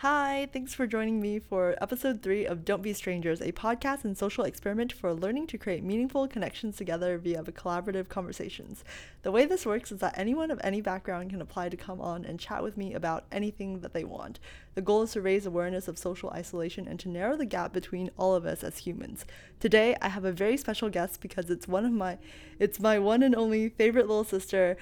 Hi, thanks for joining me for episode three of Don't Be Strangers, a podcast and social experiment for learning to create meaningful connections together via collaborative conversations. The way this works is that anyone of any background can apply to come on and chat with me about anything that they want. The goal is to raise awareness of social isolation and to narrow the gap between all of us as humans. Today, I have a very special guest because it's one of my it's my one and only favorite little sister.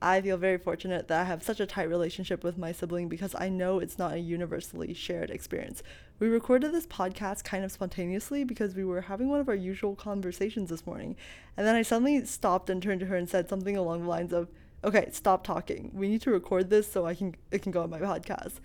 I feel very fortunate that I have such a tight relationship with my sibling because I know it's not a universally shared experience. We recorded this podcast kind of spontaneously because we were having one of our usual conversations this morning. And then I suddenly stopped and turned to her and said something along the lines of, "Okay, stop talking. We need to record this so I can it can go on my podcast."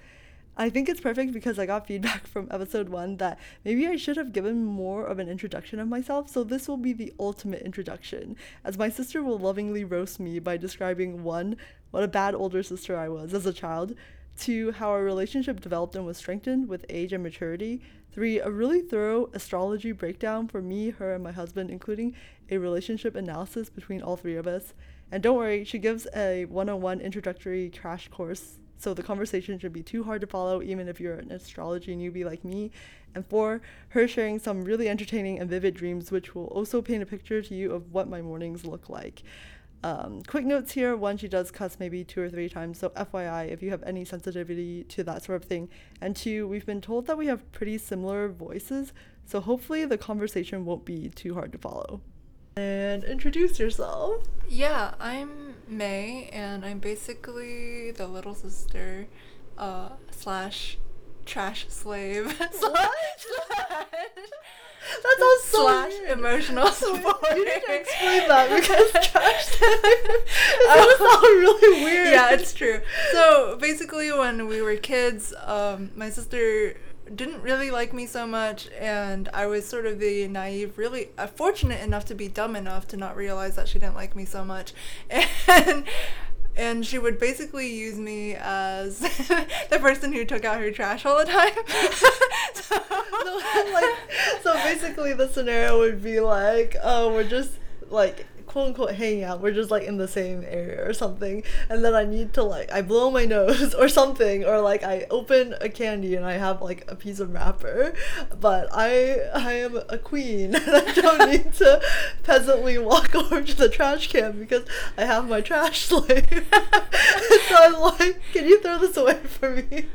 I think it's perfect because I got feedback from episode one that maybe I should have given more of an introduction of myself, so this will be the ultimate introduction, as my sister will lovingly roast me by describing one, what a bad older sister I was as a child, two, how our relationship developed and was strengthened with age and maturity, three, a really thorough astrology breakdown for me, her, and my husband, including a relationship analysis between all three of us. And don't worry, she gives a one on one introductory crash course so the conversation should be too hard to follow, even if you're an astrology newbie like me. And four, her sharing some really entertaining and vivid dreams, which will also paint a picture to you of what my mornings look like. Um, quick notes here one, she does cuss maybe two or three times, so FYI if you have any sensitivity to that sort of thing. And two, we've been told that we have pretty similar voices, so hopefully the conversation won't be too hard to follow. And introduce yourself. Yeah, I'm May, and I'm basically the little sister uh, slash trash slave. What? that sounds so slash weird. emotional support. You need to explain that because trash it's gonna sound really weird. yeah, it's true. So basically, when we were kids, um, my sister didn't really like me so much, and I was sort of the naive, really uh, fortunate enough to be dumb enough to not realize that she didn't like me so much, and. And she would basically use me as the person who took out her trash all the time. so, like, so basically, the scenario would be like, oh, we're just like quote unquote hanging out. We're just like in the same area or something, and then I need to like I blow my nose or something, or like I open a candy and I have like a piece of wrapper, but I I am a queen and I don't need to peasantly walk over to the trash can because I have my trash slave. so I'm like, can you throw this away for me?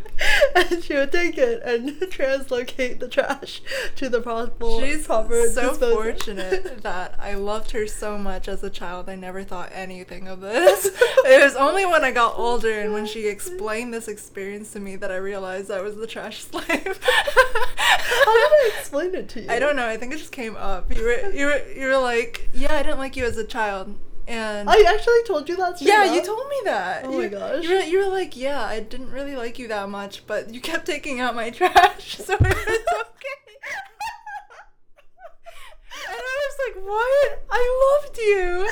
And she would take it and translocate the trash to the proper She's proper so disposal. fortunate that I loved her so much as a child. I never thought anything of this. it was only when I got older and when she explained this experience to me that I realized I was the trash slave. How did I explain it to you? I don't know. I think it just came up. You were you were you were like, yeah, I didn't like you as a child, and I actually told you that. yeah, you told me that. Oh my gosh. You were, you were like, yeah, I didn't really like you that much, but you kept taking out my trash, so it was okay. And I was like, what? I loved you.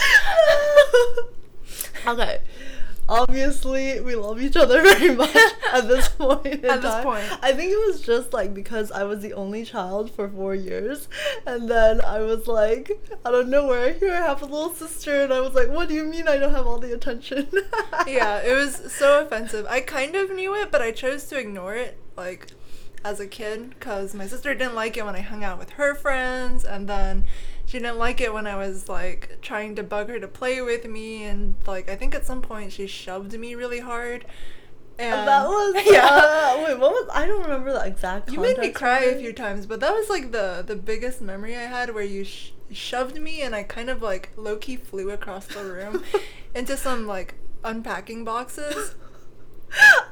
okay. Obviously, we love each other very much at this point. In At this time. point. I think it was just like because I was the only child for four years, and then I was like, out of nowhere, here I have a little sister, and I was like, what do you mean I don't have all the attention? yeah, it was so offensive. I kind of knew it, but I chose to ignore it, like, as a kid, because my sister didn't like it when I hung out with her friends, and then she didn't like it when I was, like, trying to bug her to play with me, and, like, I think at some point she shoved me really hard. And that was yeah. Uh, wait, what was? I don't remember the exact. You made me cry a few times, but that was like the the biggest memory I had where you sh- shoved me and I kind of like low key flew across the room into some like unpacking boxes.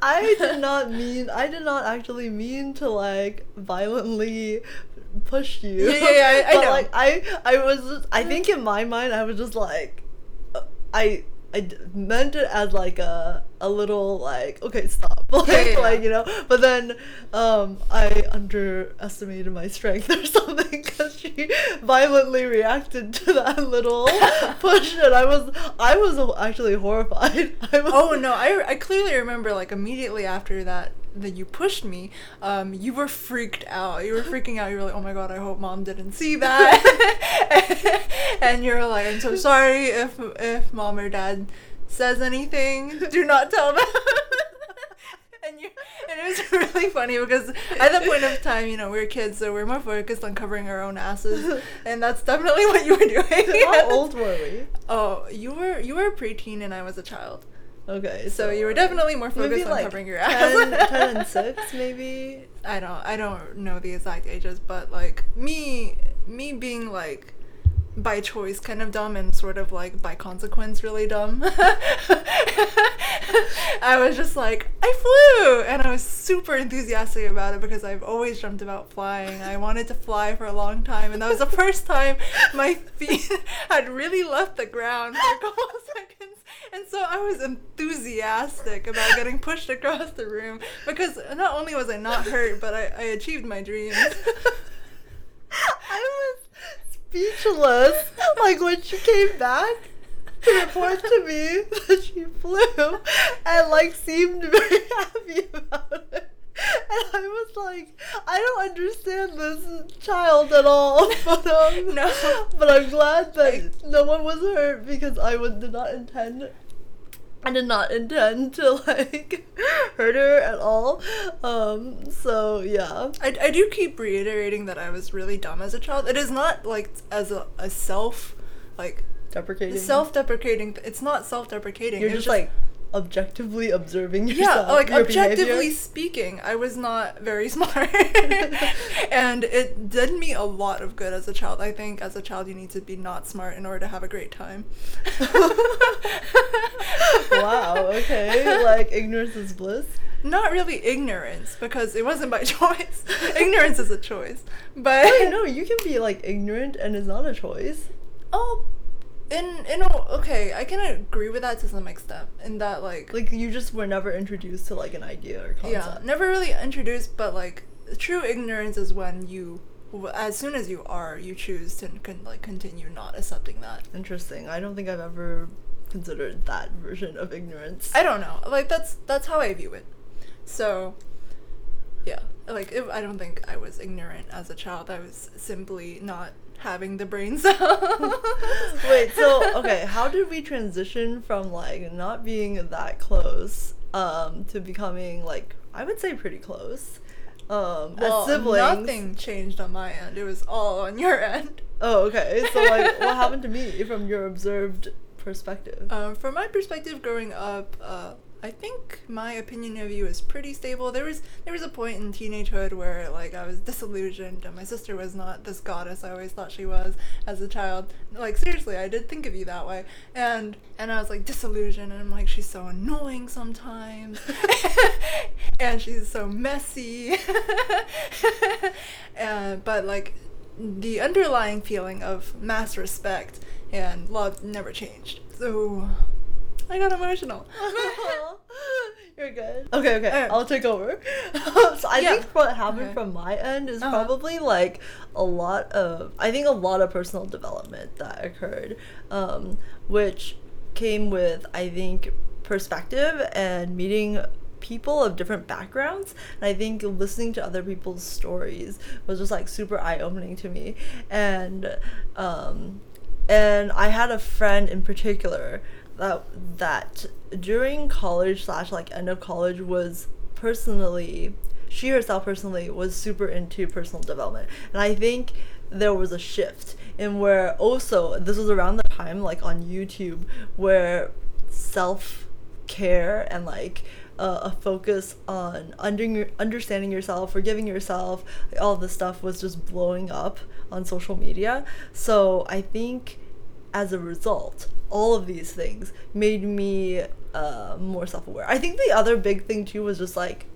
I did not mean. I did not actually mean to like violently push you. Yeah, yeah, yeah, I- I know. like I, I was. Just, I think in my mind, I was just like, I. I. I meant it as like a a little like okay stop like Yeah, yeah, like you know but then um I underestimated my strength or something because she violently reacted to that little push and I was I was actually horrified I was Oh no, I, I clearly remember like immediately after that that you pushed me, um, you were freaked out. You were freaking out. You were like, "Oh my god, I hope mom didn't see that." and you're like, "I'm so sorry if if mom or dad says anything. Do not tell them." and you and it was really funny because at that point of time, you know, we are kids, so we are more focused on covering our own asses, and that's definitely what you were doing. How old were we? Oh, you were you were a preteen, and I was a child. Okay, so, so you were definitely more focused on like covering your ass. 10, 10 and six, maybe. I don't I don't know the exact ages, but like me me being like by choice kind of dumb and sort of like by consequence really dumb. I was just like, I flew! And I was super enthusiastic about it because I've always dreamt about flying. I wanted to fly for a long time, and that was the first time my feet had really left the ground for a couple of seconds. And so I was enthusiastic about getting pushed across the room because not only was I not hurt, but I, I achieved my dreams. I was speechless. like when she came back to report to me that she flew and like seemed very happy about it. And I was like, I don't understand this child at all. But um, no. But I'm glad that no one was hurt because I would, did not intend I did not intend to like hurt her at all. Um, so yeah. I, I do keep reiterating that I was really dumb as a child. It is not like as a, a self like deprecating self deprecating it's not self deprecating. You're just, just, like objectively observing yourself. Yeah, like objectively behavior. speaking, I was not very smart. and it did me a lot of good as a child. I think as a child you need to be not smart in order to have a great time. wow, okay. Like ignorance is bliss. Not really ignorance because it wasn't by choice. ignorance is a choice. But oh, Wait, no, you can be like ignorant and it's not a choice. Oh, in in a, okay, I can agree with that to some extent. In that like like you just were never introduced to like an idea or concept. Yeah, never really introduced, but like true ignorance is when you as soon as you are, you choose to con- like continue not accepting that. Interesting. I don't think I've ever considered that version of ignorance. I don't know. Like that's that's how I view it. So, yeah, like it, I don't think I was ignorant as a child. I was simply not having the brain cells. Wait, so okay, how did we transition from like not being that close um to becoming like I would say pretty close? Um well, as siblings. Nothing changed on my end. It was all on your end. Oh, okay. So like what happened to me from your observed perspective? Um, from my perspective growing up, uh, I think my opinion of you is pretty stable. There was there was a point in teenagehood where like I was disillusioned and my sister was not this goddess I always thought she was as a child. Like seriously, I did think of you that way. And and I was like disillusioned and I'm like she's so annoying sometimes. and she's so messy. and, but like the underlying feeling of mass respect and love never changed. So I got emotional. You're good. Okay, okay. Uh, I'll take over. so I yeah. think what happened okay. from my end is uh-huh. probably like a lot of I think a lot of personal development that occurred, um, which came with I think perspective and meeting people of different backgrounds and i think listening to other people's stories was just like super eye-opening to me and um and i had a friend in particular that that during college slash like end of college was personally she herself personally was super into personal development and i think there was a shift in where also this was around the time like on youtube where self care and like uh, a focus on under, understanding yourself, forgiving yourself, all this stuff was just blowing up on social media. So I think as a result, all of these things made me uh, more self-aware. I think the other big thing too was just like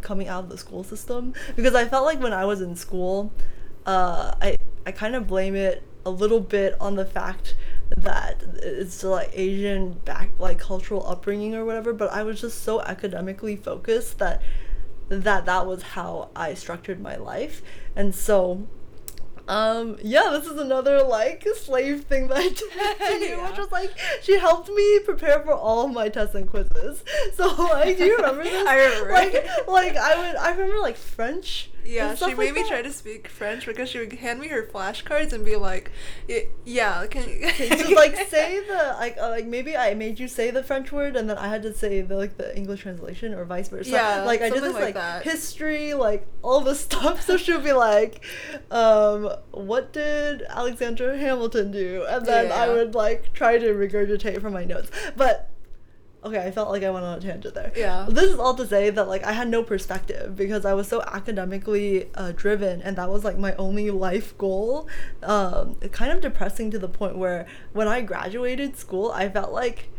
coming out of the school system because I felt like when I was in school, uh, I I kind of blame it a little bit on the fact that it's like Asian back like cultural upbringing or whatever. But I was just so academically focused that that that was how I structured my life, and so um, yeah, this is another like slave thing that I did you, yeah. which was like she helped me prepare for all my tests and quizzes. So like, do you remember this? I remember. Like, like I would, I remember like French Yeah, she made like me that. try to speak French because she would hand me her flashcards and be like, "Y- "Yeah, can you to like say the like uh, like maybe I made you say the French word and then I had to say the like the English translation or vice versa. Yeah, like I did this like like, history, like all this stuff. So she'll be like, um, "What did Alexander Hamilton do?" And then I would like try to regurgitate from my notes, but. Okay, I felt like I went on a tangent there. Yeah. This is all to say that like I had no perspective because I was so academically uh, driven, and that was like my only life goal. Um, kind of depressing to the point where when I graduated school, I felt like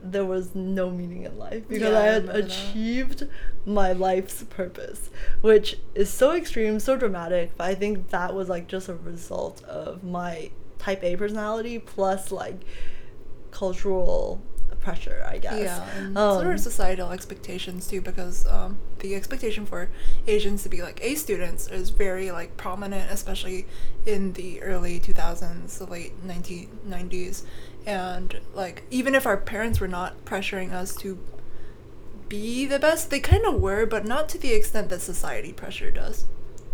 there was no meaning in life because Yeah, I I had that. achieved my life's purpose, which is so extreme, so dramatic. But I think that was like just a result of my type A personality plus like cultural pressure, I guess. Yeah, and Um, sort of societal expectations too, because um, the expectation for Asians to be like A students is very like prominent, especially in the early 2000s, the late 1990s, and like even if our parents were not pressuring us to be the best, they kind of were, but not to the extent that society pressured us.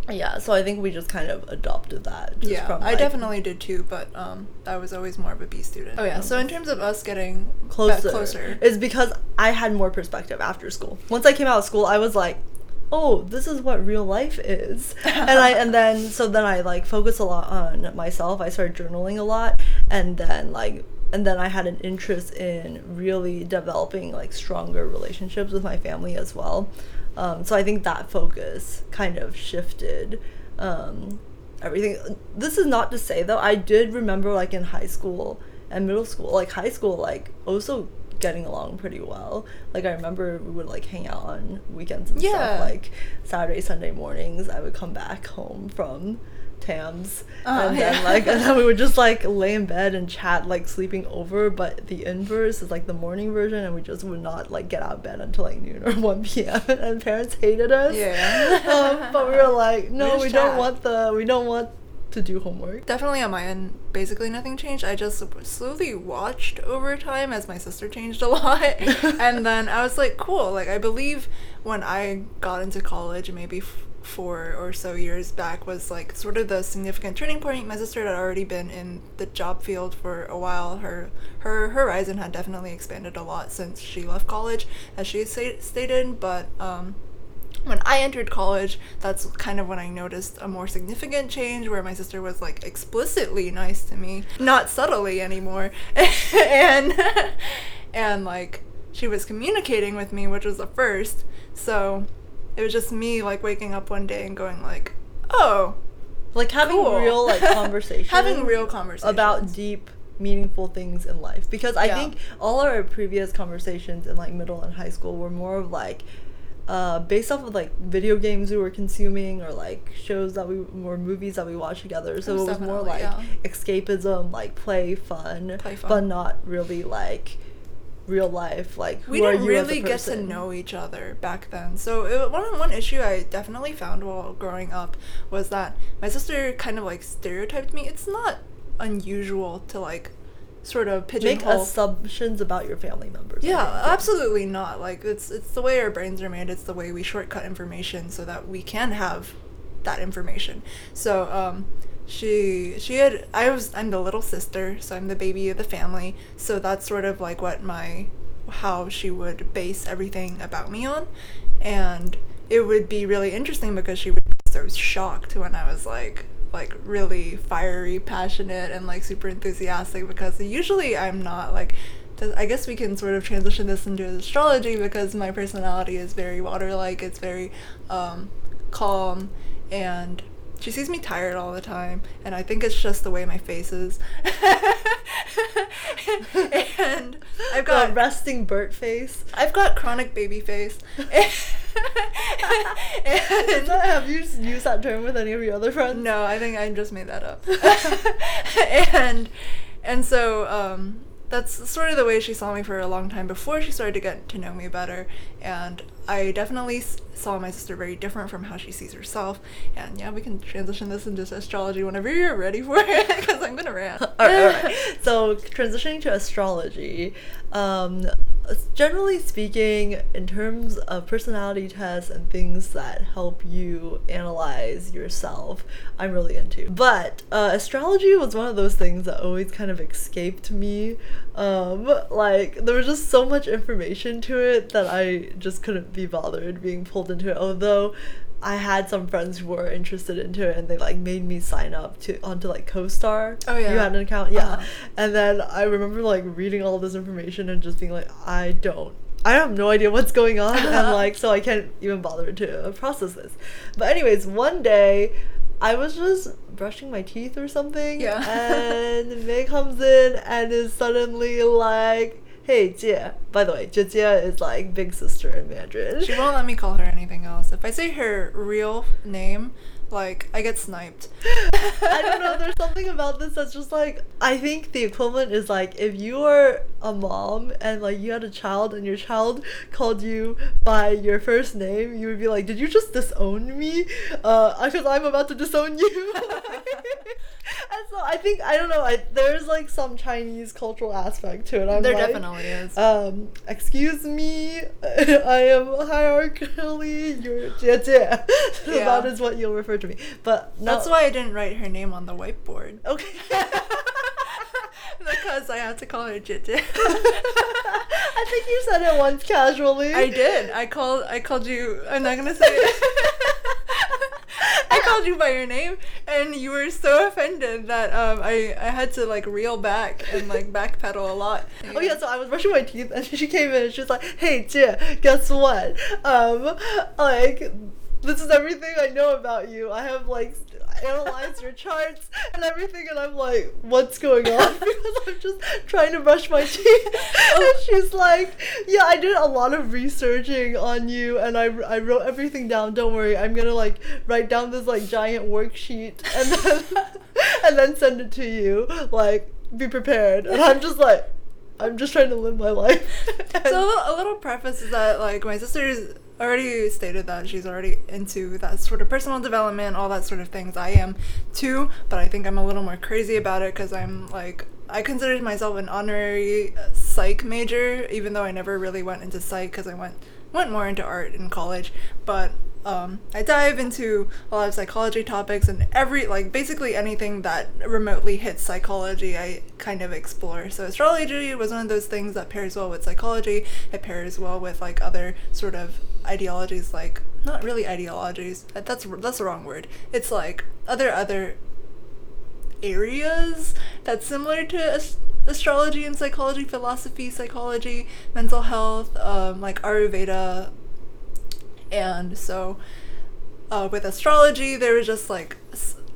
Yeah, so I think we just kind of adopted that. Yeah, from, I definitely did too, but um, I was always more of a B student. Oh yeah, so in terms of us getting closer, closer, is because I had more perspective after school. Once I came out of school, I was like, "Oh, this is what real life is," and I and then so then I like focus a lot on myself. I started journaling a lot, and then like and then I had an interest in really developing like stronger relationships with my family as well. Um, so I think that focus kind of shifted. Um, everything. This is not to say though, I did remember like in high school and middle school, like high school, like also getting along pretty well. Like I remember we would like hang out on weekends and Yeah. stuff. Like Saturday, Sunday mornings, I would come back home from Tams, Oh, and then yeah. like and then we would just like lay in bed and chat like sleeping over. But the inverse is like the morning version, and we just would not like get out of bed until like noon or one p.m. and parents hated us. Yeah. um, but we were like, no, just we don't want the we don't want to do homework. Definitely on my end, basically nothing changed. I just slowly watched over time as my sister changed a lot. and then I was like, cool. Like, I believe when I got into college, maybe f- four or so years back, was like sort of the significant turning point. My sister had already been in the job field for a while. Her her horizon had definitely expanded a lot since she left college, as she sta- stated. But um, when I entered college, that's kind of when I noticed a more significant change where my sister was like explicitly nice to me, not subtly anymore. and and like she was communicating with me, which was a first. So it was just me like waking up one day and going like, "Oh, Like having cool." real like conversations. having real conversations about deep meaningful things in life because i Yeah. think all our previous conversations in like middle and high school were more of like uh, based off of like video games we were consuming or like shows that we or movies that we watched together so it was more like yeah. escapism like play fun, Play fun. but not really like real life like we didn't you as a really get to know each other back then. So it, one one issue I definitely found while growing up was that my sister kind of like stereotyped me. It's not unusual to like sort of make assumptions about your family members yeah, think. absolutely not. Like it's it's the way our brains are made. It's the way we shortcut information so that we can have that information. So um, she she had I was I'm the little sister, so I'm the baby of the family. So that's sort of like what my how she would base everything about me on, and it would be really interesting because she would be so shocked when I was like like really fiery, passionate, and like super enthusiastic because usually I'm not like. I guess we can sort of transition this into astrology because my personality is very water-like. It's very um, calm, and she sees me tired all the time, and I think it's just the way my face is. and I've the got resting Bert face I've got chronic baby face. Is that- have you used that term with any of your other friends No, I think I just made that up. and and so um, that's sort of the way she saw me for a long time before she started to get to know me better. And I definitely saw my sister very different from how she sees herself. And yeah, we can transition this into astrology whenever you're ready for it, because I'm gonna rant. all right, all right. So transitioning to astrology, um, generally speaking, in terms of personality tests and things that help you analyze yourself, I'm really into. But uh, astrology was one of those things that always kind of escaped me. Um, like there was just so much information to it that I just couldn't be bothered being pulled into it. Although I had some friends who were interested into it and they like made me sign up to onto like CoStar. Oh, yeah. You had an account, yeah. Uh-huh. And then I remember like reading all this information and just being like, I don't I have no idea what's going on and like so I can't even bother to process this. But anyways, one day I was just brushing my teeth or something Yeah. and May comes in and is suddenly like Hey, Jie. By the way, Jie is like big sister in Mandarin. She won't let me call her anything else. If I say her real name, like I get sniped. I don't know. There's something about this that's just like I think the equivalent is like if you were a mom and like you had a child and your child called you by your first name, you would be like, "Did you just disown me? Uh, because I'm about to disown you." and so I think I don't know. I, there's like some Chinese cultural aspect to it. I'm there like, definitely is. Um, excuse me, I am hierarchically your 姐姐. so Yeah. that is what you'll refer to me. But no, That's why I didn't write her name on the whiteboard. Okay. because I had to call her Jit I think you said it once casually. I did. I called. I called you. I'm not gonna say it. I called you by your name, and you were so offended that um, I I had to like reel back and like backpedal a lot. Oh yeah, so I was brushing my teeth and she came in and she was like, "Hey, Jie, guess what? Um, like, this is everything I know about you. I have like analyzed your charts and everything, and I'm like, what's going on? because I'm just trying to brush my teeth." Oh. and she's like, "Yeah, I did a lot of researching on you, and I I wrote everything down. Don't worry, I'm gonna like write down this like giant worksheet and then and then send it to you. Like, be prepared." And I'm just like. I'm just trying to live my life. So a little preface is that like my sister's already stated that she's already into that sort of personal development, all that sort of things. I am too, but I think I'm a little more crazy about it because I'm like I considered myself an honorary psych major, even though I never really went into psych because I went went more into art in college. But um, I dive into a lot of psychology topics and every like basically anything that remotely hits psychology I kind of explore. So astrology was one of those things that pairs well with psychology. It pairs well with like other sort of ideologies like not really ideologies. That's that's the wrong word. It's like other other areas that's similar to astrology and psychology, philosophy, psychology, mental health, um, like Ayurveda. And so uh, with astrology, there was just like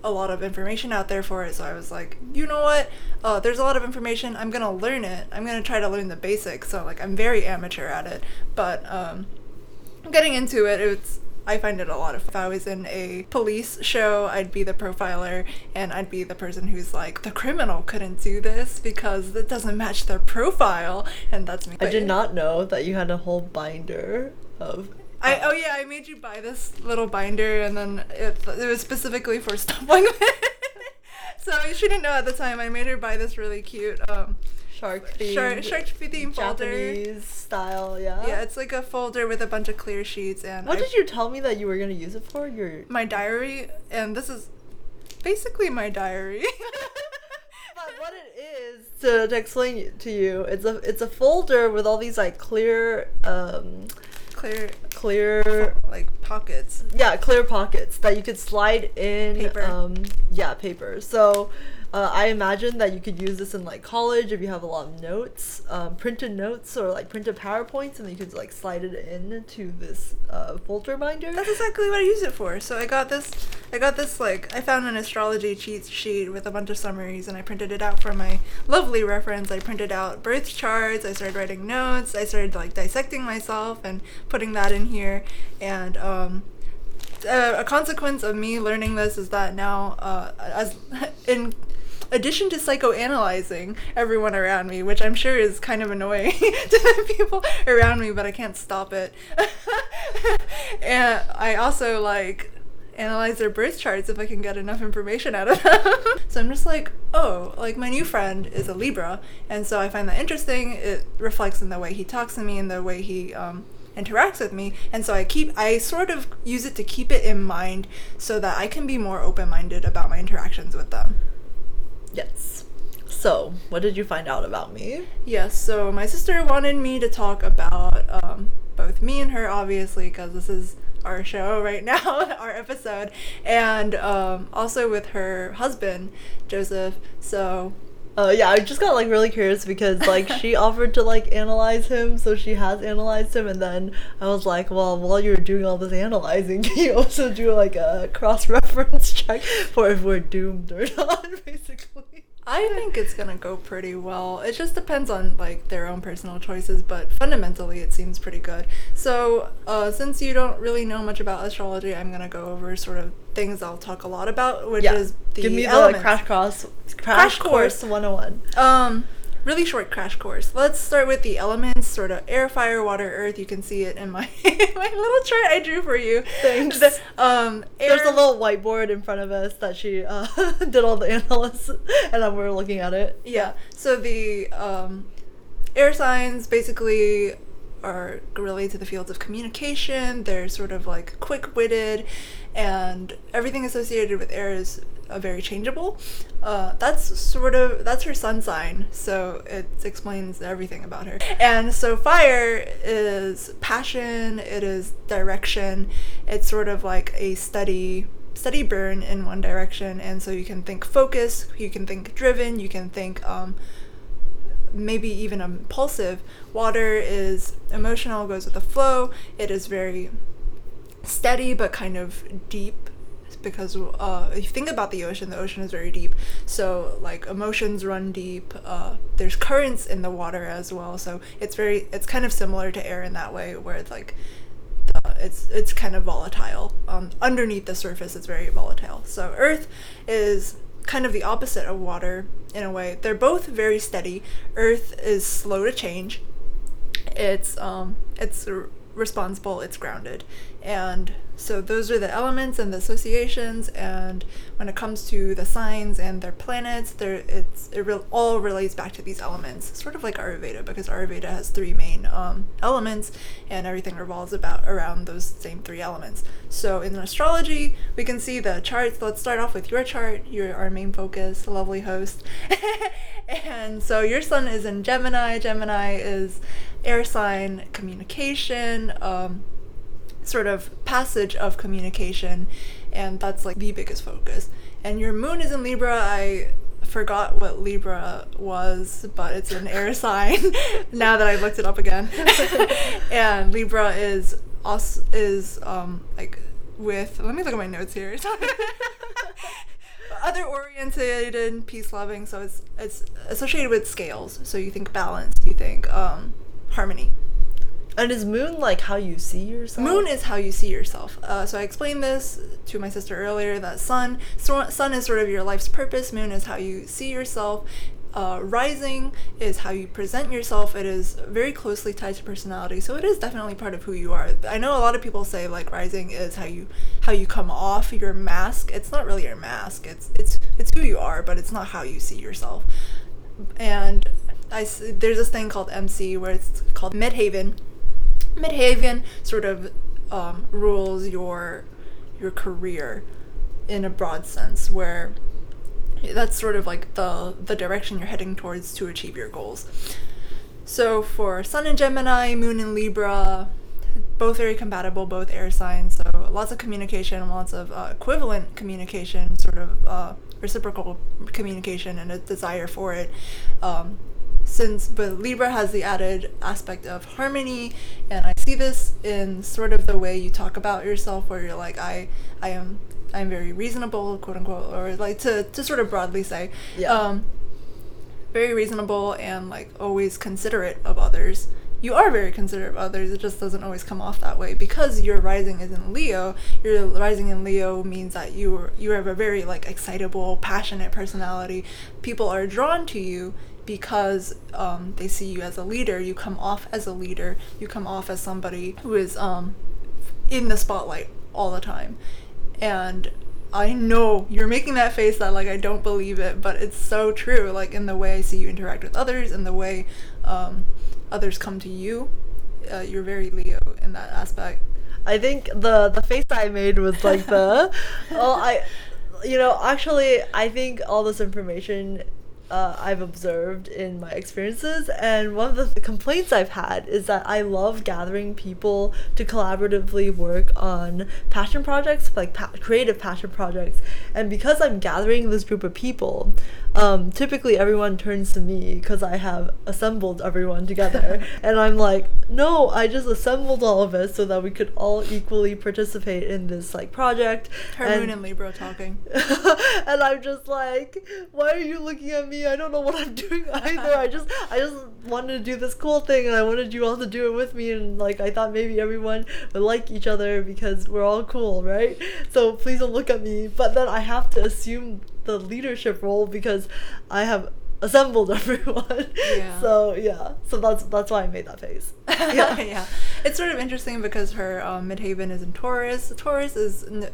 a lot of information out there for it. So I was like, you know what? Uh, there's a lot of information. I'm gonna learn it. I'm gonna try to learn the basics. So like I'm very amateur at it, but um, I'm getting into it, it's I find it a lot of. If I was in a police show, I'd be the profiler, and I'd be the person who's like, the criminal couldn't do this because it doesn't match their profile, and that's me. I did not know that you had a whole binder of. I oh yeah, I made you buy this little binder, and then it, it was specifically for stuff like that. so she didn't know at the time. I made her buy this really cute um, Shark themed. shark shark theme folder. Japanese style, yeah. Yeah, it's like a folder with a bunch of clear sheets and. What I- did you tell me that you were gonna use it for? Your. my diary, and this is basically my diary. But what it is to, to explain to you, it's a it's a folder with all these like clear, um, Clear, clear, like pockets. yeah, clear pockets that you could slide in. Paper. Um, yeah, paper. So. Uh, I imagine that you could use this in like college if you have a lot of notes, um, printed notes or like printed PowerPoints, and you could like slide it in to this uh, folder binder. That's exactly what I use it for. So I got this, I got this like I found an astrology cheat sheet with a bunch of summaries, and I printed it out for my lovely reference. I printed out birth charts. I started writing notes. I started like dissecting myself and putting that in here, and um, uh, a consequence of me learning this is that now, uh, as in addition to psychoanalyzing everyone around me, which I'm sure is kind of annoying to the people around me, but I can't stop it. and I also like analyze their birth charts if I can get enough information out of them. so I'm just like, oh, like my new friend is a Libra, and so I find that interesting. It reflects in the way he talks to me and the way he um, interacts with me, and so I keep I sort of use it to keep it in mind so that I can be more open minded about my interactions with them. Yes. So, what did you find out about me? Yes, so my sister wanted me to talk about um, both me and her, obviously, because this is our show right now, our episode, and um, also with her husband, Joseph. So, Uh, yeah, I just got like really curious because like she offered to like analyze him, so she has analyzed him, and then I was like, well, while you're doing all this analyzing, can you also do like a cross reference check for if we're doomed or not, basically? I think it's gonna go pretty well. It just depends on like their own personal choices, but fundamentally it seems pretty good. So, uh, since you don't really know much about astrology, I'm gonna go over sort of things I'll talk a lot about, which yeah, is the give me elements. the crash course, crash, Crash course course. 101. Um, really short crash course. Let's start with the elements, sort of air, fire, water, earth. You can see it in my my little chart I drew for you. Thanks. The- um, There's a little whiteboard in front of us that she uh, did all the analysis, and then we're looking at it. Yeah. So the um, air signs basically are related to the fields of communication. They're sort of like quick witted, and everything associated with air is uh, very changeable. Uh, that's sort of that's her sun sign, so it explains everything about her. And so fire is passion. It is direction. It's sort of like a steady steady burn in one direction and so you can think focus you can think driven you can think um, maybe even impulsive water is emotional goes with the flow it is very steady but kind of deep because uh, if you think about the ocean the ocean is very deep so like emotions run deep uh, there's currents in the water as well so it's very it's kind of similar to air in that way where it's like uh, it's it's kind of volatile. Um, underneath the surface, it's very volatile. So Earth is kind of the opposite of water in a way. They're both very steady. Earth is slow to change. It's um it's responsible. It's grounded, and so those are the elements and the associations. And when it comes to the signs and their planets, there it's it re- all relates back to these elements, sort of like Ayurveda, because Ayurveda has three main um, elements, and everything revolves about around those same three elements. So in astrology, we can see the charts. Let's start off with your chart. You're our main focus, lovely host. and so your sun is in Gemini. Gemini is air sign, communication. Um, sort of passage of communication and that's like the biggest focus. And your moon is in libra. I forgot what libra was but it's an air sign now that i looked it up again. And libra is us is um like with let me look at my notes here. Other oriented and peace loving so it's it's associated with scales. So you think balance you think um harmony And is moon like how you see yourself? Moon is how you see yourself. Uh, so I explained this to my sister earlier. That sun, so, sun is sort of your life's purpose. Moon is how you see yourself. Uh, rising is how you present yourself. It is very closely tied to personality, so it is definitely part of who you are. I know a lot of people say like rising is how you how you come off your mask. It's not really your mask. It's it's it's who you are, but it's not how you see yourself. And I there's this thing called MC where it's called Midheaven, Midheaven sort of um, rules your your career in a broad sense, where that's sort of like the the direction you're heading towards to achieve your goals. So for Sun in Gemini, Moon in Libra, both very compatible, both air signs. So lots of communication, lots of uh, equivalent communication, sort of uh, reciprocal communication, and a desire for it. Um, since but Libra has the added aspect of harmony, and I see this in sort of the way you talk about yourself, where you're like, I, I am, I'm very reasonable, quote unquote, or like to to sort of broadly say, Yeah. um, very reasonable and like always considerate of others. You are very considerate of others. It just doesn't always come off that way because your rising is in Leo. Your rising in Leo means that you you have a very like excitable, passionate personality. People are drawn to you because um, they see you as a leader. You come off as a leader. You come off as somebody who is um, in the spotlight all the time. and I know you're making that face that like I don't believe it, but it's so true. Like in the way I see you interact with others, and the way um, others come to you, uh, you're very Leo in that aspect. I think the the face I made was like the oh I you know actually I think all this information uh, I've observed in my experiences and one of the complaints I've had is that I love gathering people to collaboratively work on passion projects like pa- creative passion projects and because I'm gathering this group of people um, typically everyone turns to me because I have assembled everyone together. and I'm like, no, I just assembled all of us so that we could all equally participate in this like project. Her and, moon and Libra talking. and I'm just like, why are you looking at me? I don't know what I'm doing either. I just I just wanted to do this cool thing and I wanted you all to do it with me and like I thought maybe everyone would like each other because we're all cool, right? So please don't look at me. But then I have to assume the leadership role because I have assembled everyone. Yeah. So yeah, so that's that's why I made that face. Yeah, yeah. It's sort of interesting because her um, midheaven is in Taurus. Taurus is n-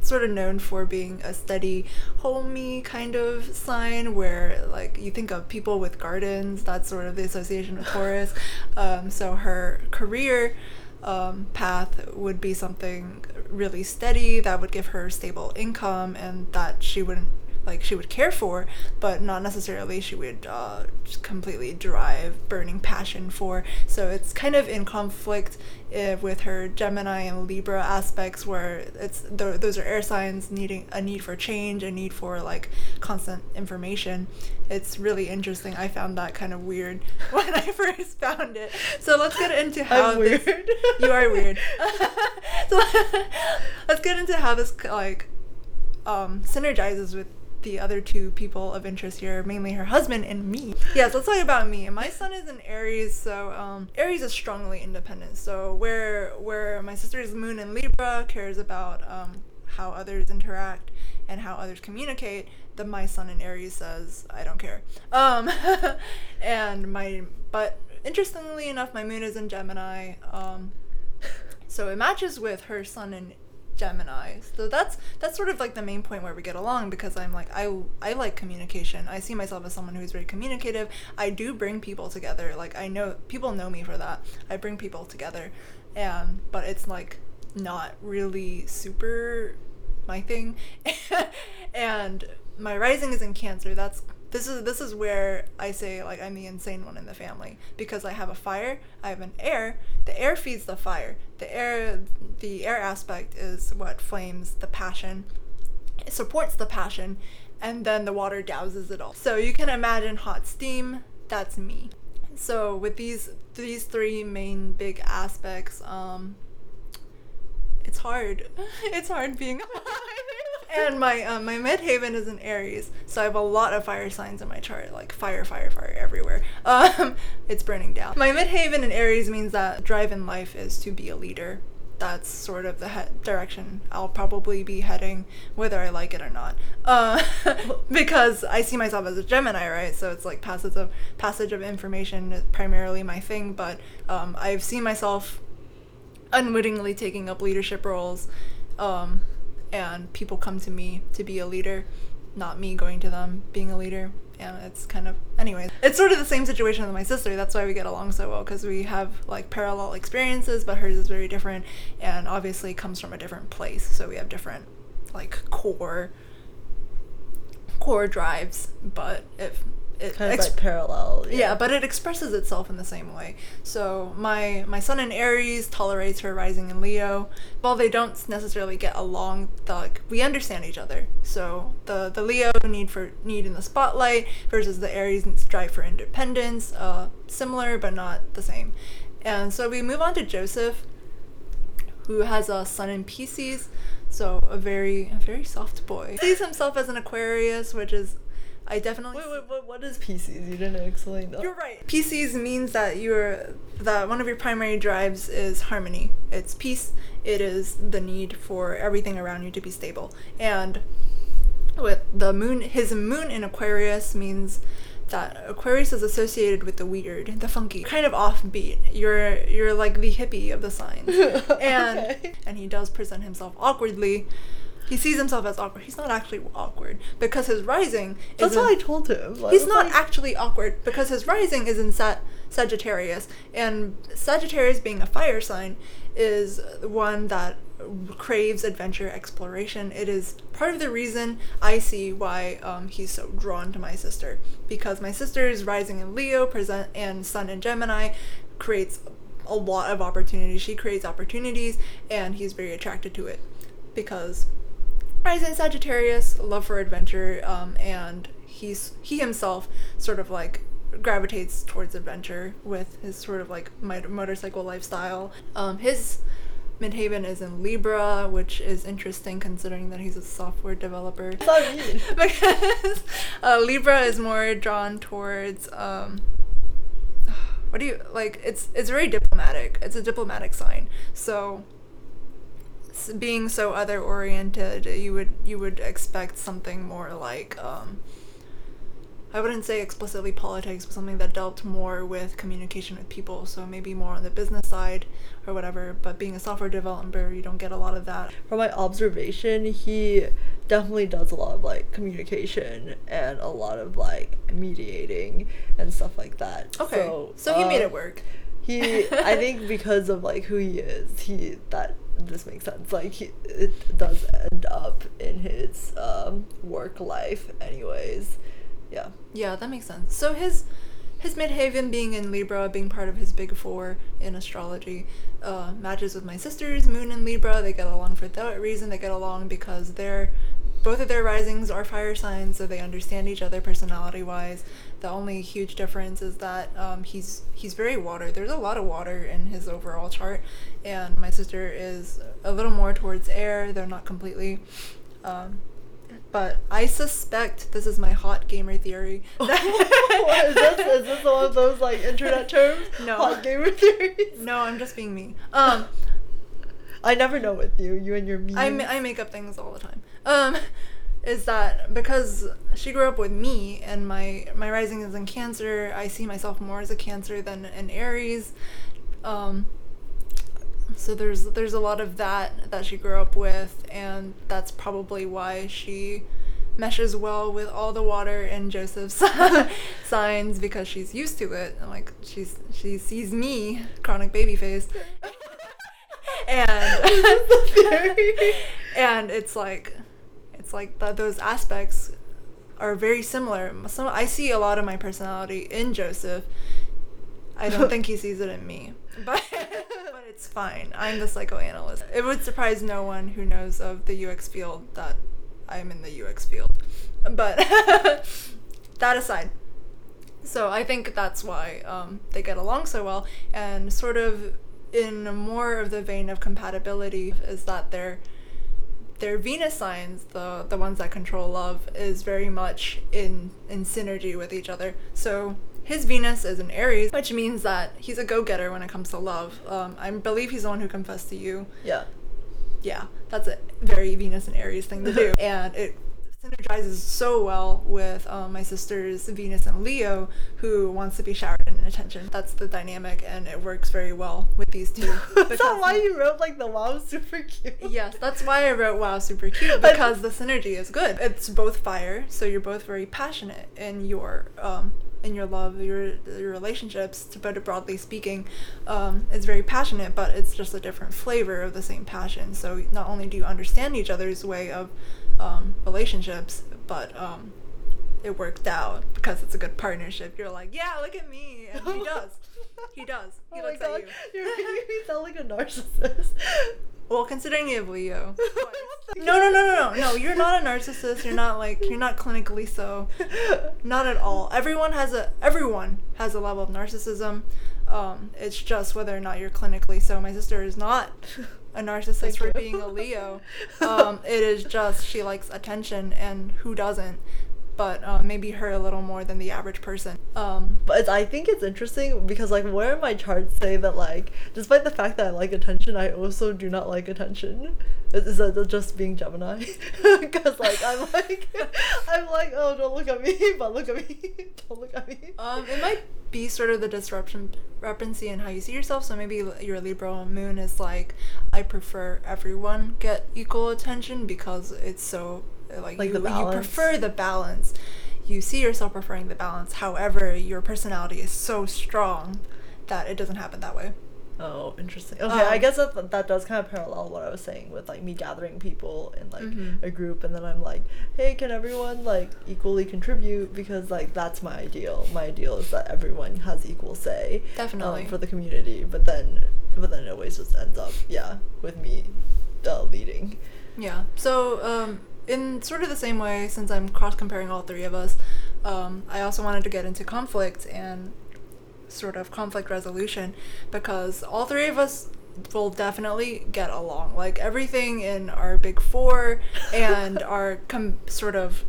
sort of known for being a steady, homey kind of sign where like you think of people with gardens. That's sort of the association with Taurus. Um, so her career. Um, path would be something really steady that would give her stable income and that she wouldn't like she would care for, but not necessarily she would uh, completely derive burning passion for. So it's kind of in conflict uh, with her Gemini and Libra aspects, where it's th- those are air signs needing a need for change, a need for like constant information. It's really interesting. I found that kind of weird when I first found it. So let's get into how I'm weird. This, you are weird. so let's get into how this like um, synergizes with the other two people of interest here, mainly her husband and me. Yes, let's talk about me. My sun is in Aries, so um, Aries is strongly independent. So where where my sister's moon in Libra cares about um, how others interact and how others communicate, the my sun in Aries says I don't care. Um, and my but interestingly enough, my moon is in Gemini. Um, so it matches with her sun in Gemini. So that's that's sort of like the main point where we get along because I'm like I I like communication. I see myself as someone who's very communicative. I do bring people together. Like I know people know me for that. I bring people together. And but it's like not really super my thing. and my rising is in Cancer. That's this is this is where I say like I'm the insane one in the family because I have a fire, I have an air. The air feeds the fire. The air the air aspect is what flames the passion. It supports the passion and then the water douses it all. So you can imagine hot steam, that's me. So with these these three main big aspects um it's hard. it's hard being and my um, my midheaven is in Aries, so I have a lot of fire signs in my chart, like fire, fire, fire everywhere. Um, it's burning down. My midheaven in Aries means that drive in life is to be a leader. That's sort of the he- direction I'll probably be heading, whether I like it or not. Uh, because I see myself as a Gemini, right? So it's like passage of passage of information is primarily my thing. But um, I've seen myself unwittingly taking up leadership roles. Um, and people come to me to be a leader, not me going to them being a leader. And it's kind of, anyways, it's sort of the same situation with my sister. That's why we get along so well because we have like parallel experiences, but hers is very different and obviously comes from a different place. So we have different like core core drives, but if it kind of ex- like parallel. Yeah. yeah. but it expresses itself in the same way. So my my sun in Aries tolerates her rising in Leo. While they don't necessarily get along, the, like we understand each other. So the the Leo need for need in the spotlight versus the Aries drive for independence. Uh, similar but not the same. And so we move on to Joseph, who has a sun in Pisces. So a very a very soft boy. Sees himself as an Aquarius, which is I definitely. Wait, wait, wait, what is Pisces? You didn't explain that. You're right. Pisces means that you're that one of your primary drives is harmony. It's peace. It is the need for everything around you to be stable. And with the moon, his moon in Aquarius means that Aquarius is associated with the weird, the funky, kind of offbeat. You're you're like the hippie of the signs, and okay. and he does present himself awkwardly He sees himself as awkward. He's not actually awkward because his rising. That's is what I told him. I He's not like, actually awkward because his rising is in Sat- Sagittarius, and Sagittarius being a fire sign is one that craves adventure exploration. It is part of the reason I see why um, he's so drawn to my sister because my sister's rising in Leo present and Sun in Gemini creates a lot of opportunities. She creates opportunities, and he's very attracted to it because Rising Sagittarius, love for adventure, um, and he's he himself sort of like gravitates towards adventure with his sort of like motorcycle lifestyle. Um, his midheaven is in Libra, which is interesting considering that he's a software developer. What's that mean? because uh, Libra is more drawn towards um, what do you like? It's it's very diplomatic. It's a diplomatic sign. So s- being so other oriented, you would you would expect something more like um, I wouldn't say explicitly politics, but something that dealt more with communication with people. So maybe more on the business side or whatever. But being a software developer, you don't get a lot of that. From my observation, he definitely does a lot of like communication and a lot of like mediating and stuff like that. Okay, so, So, he made uh, it work. He, I think, because of like who he is, he that this makes sense. Like he, it does end up in his um, work life, anyways. Yeah. Yeah, that makes sense. So his his midheaven being in Libra, being part of his big four in astrology, uh, matches with my sister's moon in Libra. They get along for that reason. They get along because they're both of their risings are fire signs, so they understand each other personality wise. The only huge difference is that um, he's he's very water. There's a lot of water in his overall chart, and my sister is a little more towards air. They're not completely. Um, but I suspect this is my hot gamer theory. what is this? Is this one of those like internet terms? No. Hot gamer theories. No, I'm just being me. Um, I never know with you. You and your memes. I, ma- I make up things all the time. Um, is that because she grew up with me and my my rising is in Cancer, I see myself more as a Cancer than an Aries. Um, so there's there's a lot of that that she grew up with, and that's probably why she meshes well with all the water in Joseph's signs because she's used to it. And like she's she sees me, chronic baby face. and and it's like it's like that those aspects are very similar. Some i see a lot of my personality in joseph. I don't think he sees it in me but but it's fine. I'm the psychoanalyst. It would surprise no one who knows of the ux field that i'm in the ux field. But that aside so I think that's why um, they get along so well, and sort of in more of the vein of compatibility is that their their Venus signs, the the ones that control love, is very much in in synergy with each other. So his Venus is in Aries, which means that he's a go getter when it comes to love. Um, I believe he's the one who confessed to you. yeah. Yeah, that's a very Venus and Aries thing to do, and it synergizes so well with um, my sister's Venus and Leo, who wants to be showered in attention. That's the dynamic, and it works very well with these two. Is that why you wrote like the wow super cute? Yes, that's why I wrote wow super cute because the synergy is good. It's both fire, so you're both very passionate in your um in your love, your your relationships. To put it broadly speaking, um, it's very passionate, but it's just a different flavor of the same passion. So not only do you understand each other's way of um, relationships, but um, it worked out because it's a good partnership. You're like, yeah, look at me, and he does. He does. He oh my looks god, at you. you're making me sound like a narcissist. Well, considering you have Leo. no, no, no, no, no. No, you're not a narcissist. You're not like you're not clinically so. Not at all. Everyone has a everyone has a level of narcissism. Um, it's just whether or not you're clinically so. My sister is not a narcissist Thank for you. being a Leo. Um, it is just she likes attention, and who doesn't? But uh, maybe her a little more than the average person. Um, But it's, I think it's interesting because like where my charts say that like despite the fact that I like attention, I also do not like attention. Is, is that just being Gemini? Because like I'm like I'm like oh don't look at me, but look at me, don't look at me. um, it might be sort of the disruption discrepancy in how you see yourself. So maybe your Libra moon is like, I prefer everyone get equal attention because it's so like, Like you, the you prefer the balance. You see yourself preferring the balance. However, your personality is so strong that it doesn't happen that way. Oh, interesting. Okay, I Um, guess that that does kind of parallel what I was saying with like me gathering people in like Mhm. a group, and then I'm like, hey, can everyone like equally contribute? Because like that's my ideal. My ideal is that everyone has equal say. um, Definitely. for the community, but then but then it always just ends up yeah with me uh, leading. Yeah. So, um, in sort of the same way, since I'm cross comparing all three of us, um, I also wanted to get into conflict and sort of conflict resolution because all three of us will definitely get along. Like everything in our big four and our com- sort of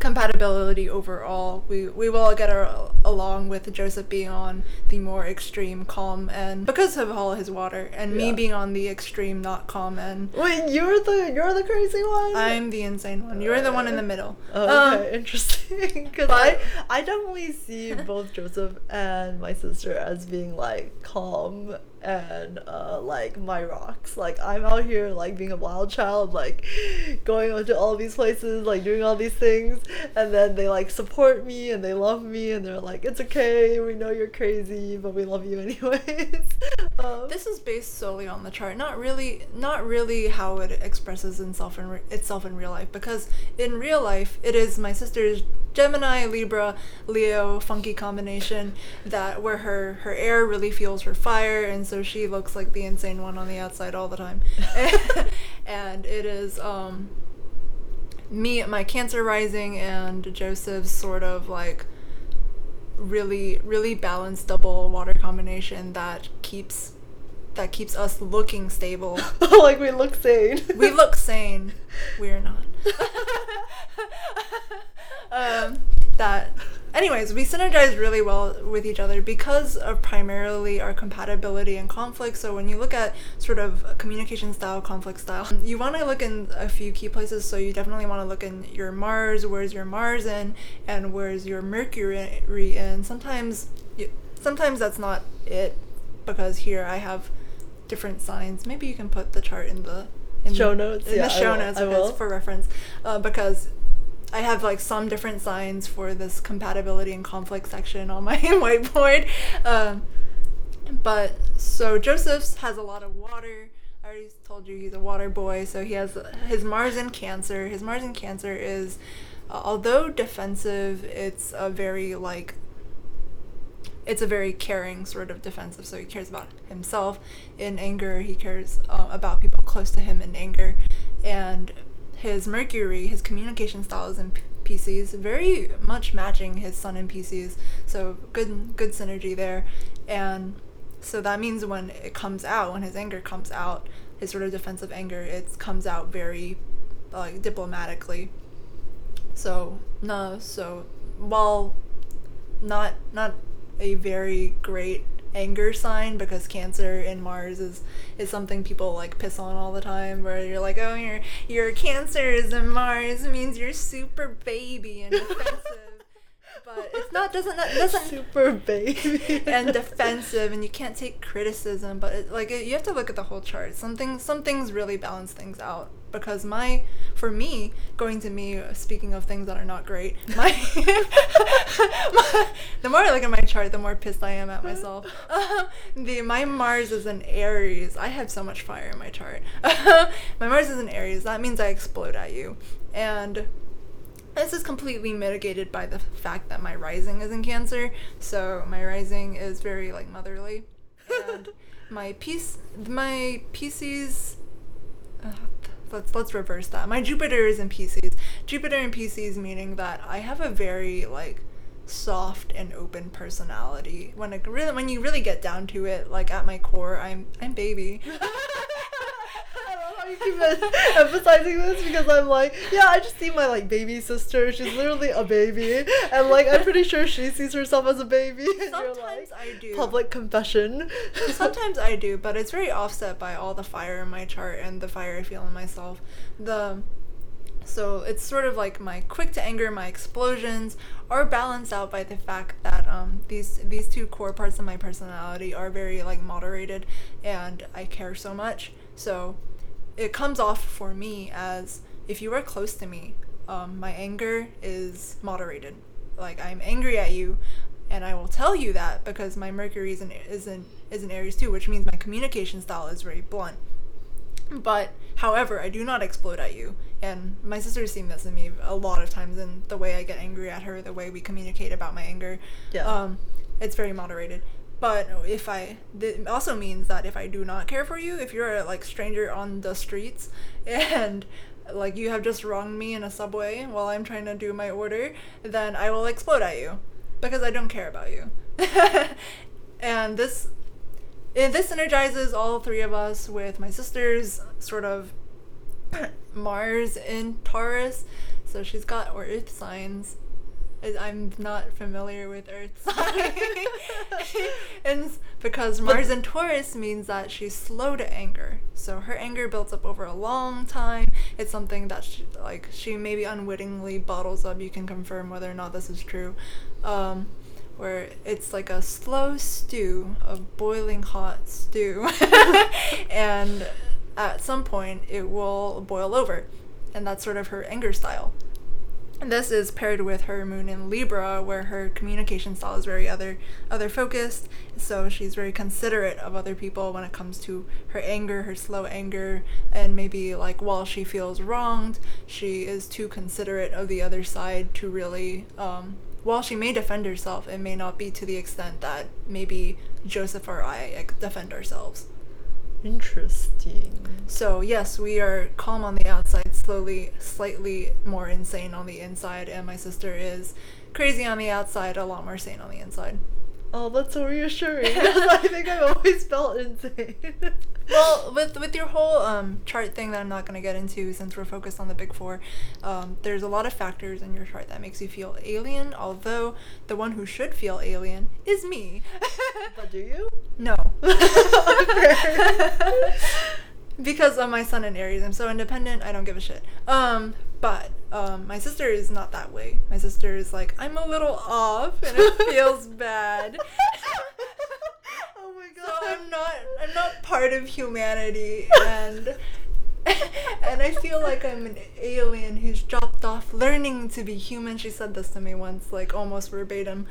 compatibility overall. We we will get our, along with Joseph being on the more extreme calm and because of all his water, and me being on the extreme not calm and. Wait, you're the you're the crazy one. I'm the insane one. You're the one in the middle. Oh, Um, interesting. Because I, I definitely see both Joseph and my sister as being like calm and uh, like my rocks. Like I'm out here like being a wild child, like going to all these places, like doing all these things, and then they like support me and they love me and they're like, it's okay, we know you're crazy, but we love you anyways. um, This is based solely on the chart, not really, not really how it expresses itself in re- itself in real life. Because in real life, it is my sister's Gemini, Libra, Leo funky combination that where her her air really fuels her fire, and so she looks like the insane one on the outside all the time. and it is um, me, my Cancer rising, and Joseph's sort of like really really balanced double water combination that keeps that keeps us looking stable. like we look sane. we look sane. We're not. um, that. Anyways, we synergize really well with each other because of primarily our compatibility and conflict. So when you look at sort of communication style, conflict style, you want to look in a few key places. So you definitely want to look in your Mars. Where's your Mars in, and where's your Mercury in? Sometimes, you, sometimes that's not it because here I have different signs. Maybe you can put the chart in the in Show notes? In Yeah, the show notes I because- will. for reference, uh, because I have like some different signs for this compatibility and conflict section on my whiteboard. Um, but so Joseph's has a lot of water. I already told you he's a water boy, so he has his Mars in Cancer. His Mars in Cancer is, uh, although defensive, it's a very like it's a very caring sort of defensive. So he cares about himself in anger. He cares uh, about people close to him in anger, and his Mercury, his communication style is in P- Pisces, very much matching his Sun in Pisces. So good, good synergy there, and so that means when it comes out, when his anger comes out, his sort of defensive anger, it comes out very like diplomatically. So no, so while not not a very great anger sign because cancer in mars is is something people like piss on all the time where you're like oh your your cancer is in mars it means you're super baby and defensive. But it's not doesn't that doesn't super baby. and defensive and you can't take criticism but it, like it, you have to look at the whole chart. Something some things really balance things out because my for me going to me speaking of things that are not great my, my the more i look at my chart the more pissed i am at myself. The my mars is in aries. I have so much fire in my chart. My mars is in aries. That means i explode at you. And this is completely mitigated by the fact that my rising is in Cancer, so my rising is very like motherly, and my piece, my Pisces. Uh, let's let's reverse that. My Jupiter is in Pisces. Jupiter in Pisces meaning that I have a very like soft and open personality. When it really, when you really get down to it, like at my core, I'm I'm baby. I love how you keep emphasizing this because I'm like, yeah, I just see my like baby sister. She's literally a baby, and like I'm pretty sure she sees herself as a baby. Sometimes like, I do. Public confession. Sometimes I do, but it's very offset by all the fire in my chart and the fire I feel in myself. The so it's sort of like my quick to anger, my explosions are balanced out by the fact that um, these these two core parts of my personality are very like moderated, and I care so much. So it comes off for me as if you are close to me, um, my anger is moderated. Like I'm angry at you, and I will tell you that because my Mercury is in is in is in Aries too, which means my communication style is very blunt. But however, I do not explode at you, and my sister's seen this in me a lot of times in the way I get angry at her, the way we communicate about my anger. Yeah. Um, it's very moderated. But if I, it also means that if I do not care for you, if you're a like stranger on the streets and like you have just wronged me in a subway while I'm trying to do my order, then I will explode at you because I don't care about you. and this it, this energizes all three of us with my sister's sort of Mars in Taurus. So she's got earth signs. I'm not familiar with earth signs. and because Mars in Taurus means that she's slow to anger. So her anger builds up over a long time. It's something that she, like she maybe unwittingly bottles up. You can confirm whether or not this is true. Um, where it's like a slow stew, a boiling hot stew, and at some point it will boil over, and that's sort of her anger style. This is paired with her moon in Libra, where her communication style is very other other focused. So she's very considerate of other people when it comes to her anger, her slow anger, and maybe like while she feels wronged, she is too considerate of the other side to really. Um, while she may defend herself, it may not be to the extent that maybe Joseph or I defend ourselves. Interesting. So yes, we are calm on the outside, slowly, slightly more insane on the inside, and my sister is crazy on the outside, a lot more sane on the inside. Oh, that's so reassuring. I think I've always felt insane. Well, with with your whole um, chart thing that I'm not going to get into since we're focused on the big four, um, there's a lot of factors in your chart that makes you feel alien. Although the one who should feel alien is me. but do you? no. Because of my sun in Aries, I'm so independent. I don't give a shit. Um, but um, my sister is not that way. My sister is like, I'm a little off, and it feels bad. oh my god. So I'm not I'm not part of humanity and and I feel like I'm an alien who's dropped off learning to be human. She said this to me once, like almost verbatim.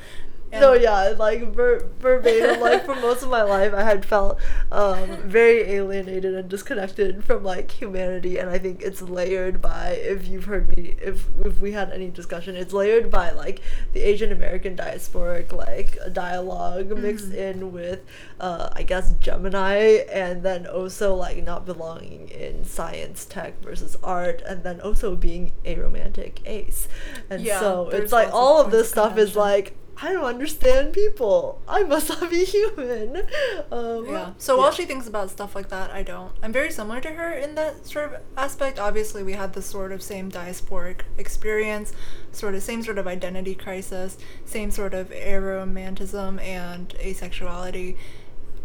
And no, yeah, like ver- verbatim. Like for most of my life, I had felt um, very alienated and disconnected from like humanity, and I think it's layered by. If you've heard me, if if we had any discussion, it's layered by like the Asian American diasporic like dialogue mixed in with, uh, I guess Gemini, and then also like not belonging in science, tech versus art, and then also being a romantic ace, and Yeah, so it's like all of this stuff is like. I don't understand people. I must not be human. Um, Yeah. So while she thinks about stuff like that, I don't. I'm very similar to her in that sort of aspect. Obviously, we had the sort of same diasporic experience, sort of same sort of identity crisis, same sort of aromantism and asexuality.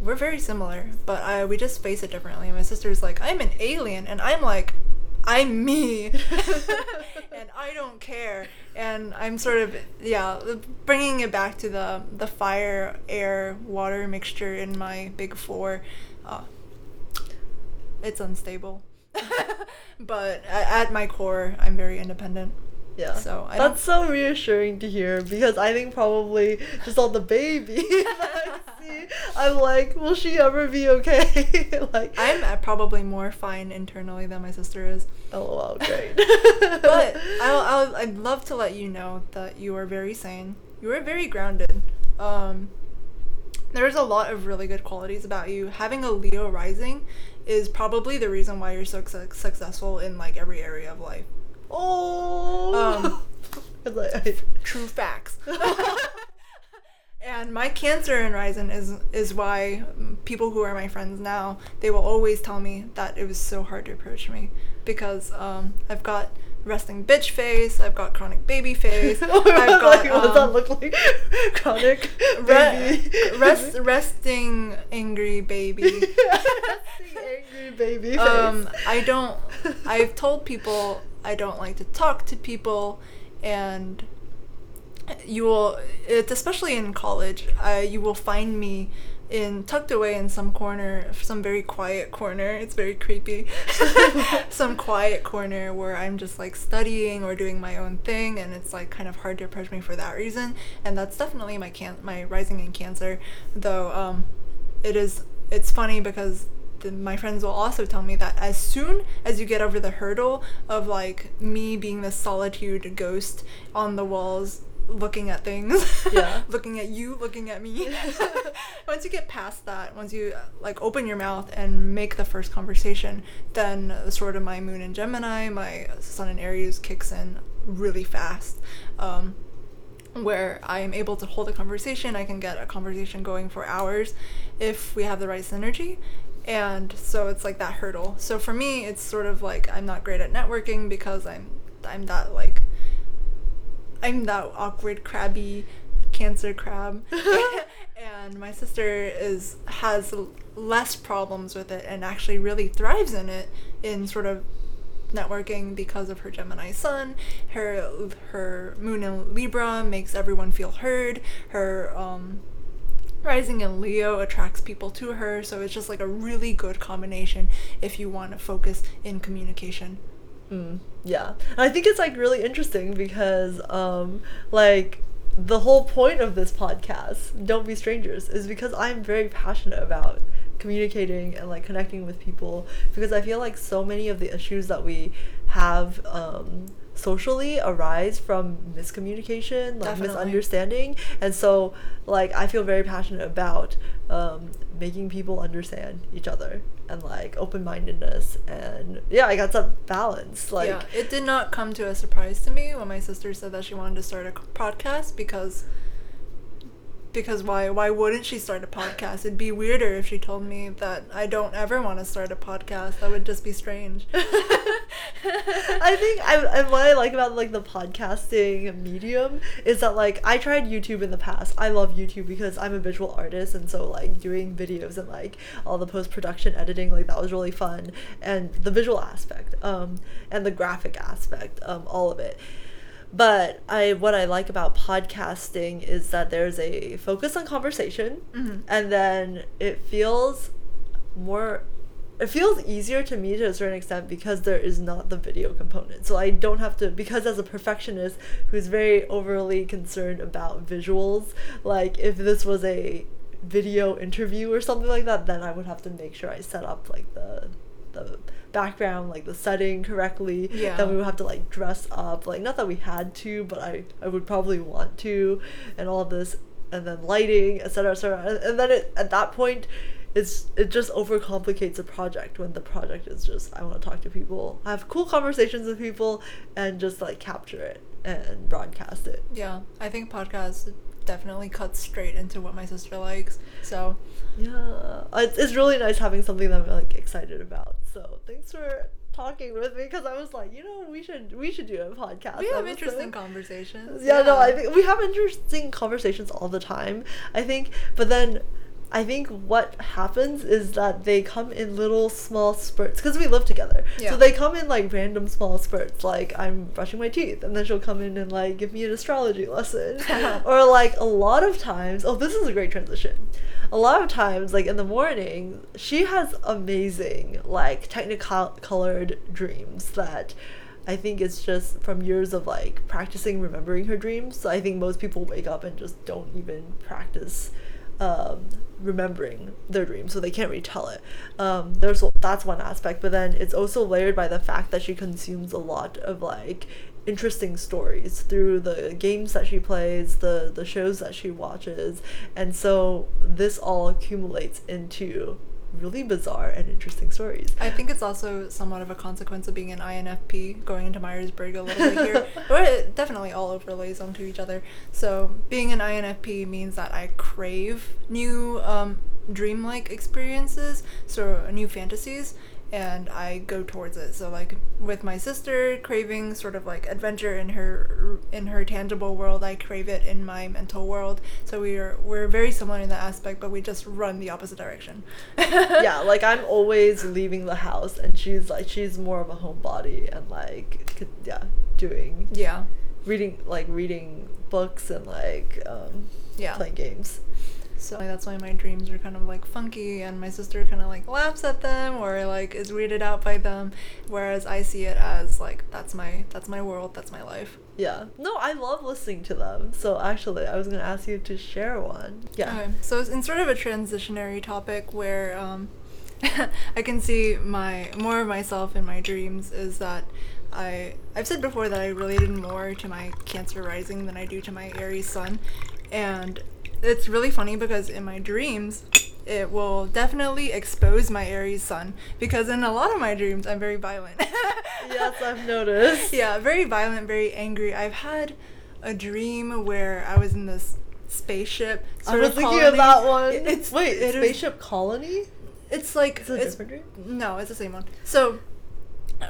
We're very similar, but I we just face it differently. My sister's like, I'm an alien, and I'm like, I'm me, and I don't care. And I'm sort of yeah, bringing it back to the the fire, air, water mixture in my big four. Uh, it's unstable, but at my core, I'm very independent. Yeah. So I that's so reassuring to hear because I think probably just on the baby that I see, I'm like, will she ever be okay? like, I'm uh, probably more fine internally than my sister is. lol, great. but I'll, I'll I'd love to let you know that you are very sane. You are very grounded. Um, there's a lot of really good qualities about you. Having a Leo rising is probably the reason why you're so su- successful in like every area of life. Oh. Um, It's like, I- True facts. And my cancer in rising is is why people who are my friends now they will always tell me that it was so hard to approach me because um, I've got resting bitch face, I've got chronic baby face, I've got like, what does that look like? Chronic re- baby. rest, resting angry baby. Resting angry baby face. um, I don't. I've told people I don't like to talk to people, and you will. It's especially in college. Uh, you will find me in tucked away in some corner, some very quiet corner. It's very creepy. some quiet corner where I'm just like studying or doing my own thing, and it's like kind of hard to approach me for that reason. And that's definitely my can my rising in Cancer, though. Um, it is. It's funny because the, my friends will also tell me that as soon as you get over the hurdle of like me being the solitude ghost on the walls looking at things Yeah. looking at you looking at me once you get past that once you like open your mouth and make the first conversation then sort of my moon in gemini my sun in aries kicks in really fast um, where I am able to hold a conversation. I can get a conversation going for hours if we have the right synergy. And so it's like that hurdle. So for me, it's sort of like I'm not great at networking because I'm I'm that like I'm that awkward crabby cancer crab. and my sister is has less problems with it and actually really thrives in it in sort of networking because of her Gemini sun. Her her moon in Libra makes everyone feel heard. Her um, rising in Leo attracts people to her, so it's just like a really good combination if you want to focus in communication. Mm, yeah. And I think it's like really interesting because um like the whole point of this podcast, Don't Be Strangers, is because I'm very passionate about communicating and like connecting with people because I feel like so many of the issues that we have um socially arise from miscommunication, like Definitely. misunderstanding. And so like I feel very passionate about um making people understand each other and like open-mindedness and yeah i got that balance like yeah, it did not come to a surprise to me when my sister said that she wanted to start a podcast because because why why wouldn't she start a podcast? It'd be weirder if she told me that I don't ever want to start a podcast. That would just be strange. I think I, and what I like about like the podcasting medium is that like I tried YouTube in the past. I love YouTube because I'm a visual artist and so like doing videos and like all the post production editing like that was really fun and the visual aspect um and the graphic aspect um all of it. But I what I like about podcasting is that there's a focus on conversation Mhm. and then it feels more it feels easier to me to a certain extent because there is not the video component. So I don't have to because as a perfectionist who's very overly concerned about visuals, like if this was a video interview or something like that, then I would have to make sure I set up like the the background, like the setting correctly. Yeah. Then we would have to like dress up. Like not that we had to, but I, I would probably want to and all this and then lighting, etc. etc. And, then it, at that point it's it just overcomplicates a project when the project is just I want to talk to people, have cool conversations with people, and just like capture it and broadcast it. Yeah, I think podcast definitely cuts straight into what my sister likes. So Yeah, it's, it's really nice having something that I'm like excited about. So thanks for talking with me because I was like, you know, we should we should do a podcast. we have episode. interesting conversations. Yeah, no, I think we have interesting conversations all the time. I think, but then I think what happens is that they come in little small spurts because we live together. Yeah. So they come in like random small spurts. Like I'm brushing my teeth, and then she'll come in and like give me an astrology lesson, or like a lot of times. Oh, this is a great transition. A lot of times, like in the morning, she has amazing like technicolored dreams that I think it's just from years of like practicing remembering her dreams. So I think most people wake up and just don't even practice um, remembering their dreams, so they can't retell it. Um, there's that's one aspect, but then it's also layered by the fact that she consumes a lot of like interesting stories through the games that she plays, the the shows that she watches, and so this all accumulates into really bizarre and interesting stories. I think it's also somewhat of a consequence of being an INFP, going into Myers-Briggs a little bit here. but it definitely all overlays onto each other. So being an INFP means that I crave new um, dreamlike experiences, so new fantasies, and I go towards it. So like with my sister craving sort of like adventure in her in her tangible world, I crave it in my mental world. So we are we're very similar in that aspect, but we just run the opposite direction. yeah, like I'm always leaving the house, and she's like she's more of a homebody and like yeah, doing Yeah. reading like reading books and like um, Yeah. playing games. So like, that's why my dreams are kind of like funky, and my sister kind of like laughs at them or like is weirded out by them, whereas I see it as like that's my that's my world, that's my life. Yeah. No, I love listening to them. So actually, I was gonna ask you to share one. Yeah. Okay, so it's in sort of a transitionary topic where um, I can see my more of myself in my dreams is that I I've said before that I related more to my Cancer rising than I do to my Aries sun, and it's really funny because in my dreams it will definitely expose my Aries sun because in a lot of my dreams I'm very violent. yes, I've noticed. yeah, very violent, very angry. I've had a dream where I was in this spaceship. I was thinking colony. of that one. It's Wait, it is- spaceship colony? It's like Is it a it's different dream? no, it's the same one. So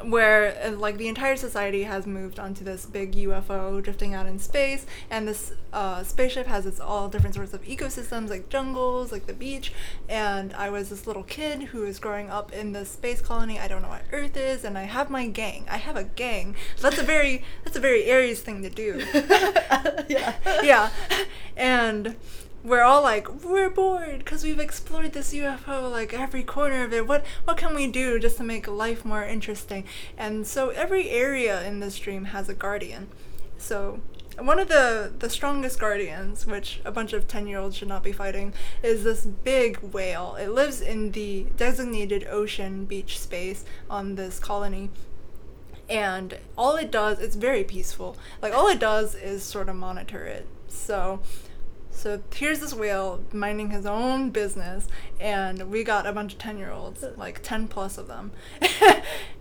where uh, like the entire society has moved onto this big UFO drifting out in space, and this uh, spaceship has its all different sorts of ecosystems, like jungles, like the beach. And I was this little kid who was growing up in this space colony. I don't know what Earth is, and I have my gang. I have a gang. That's a very that's a very Aries thing to do. yeah. yeah, and we're all like we're bored because we've explored this UFO like every corner of it. What what can we do just to make life more interesting? And so every area in this dream has a guardian. So one of the the strongest guardians, which a bunch of ten year olds should not be fighting, is this big whale. It lives in the designated ocean beach space on this colony and all it does it's very peaceful like all it does is sort of monitor it so so here's this whale minding his own business and we got a bunch of 10 year olds like 10 plus of them.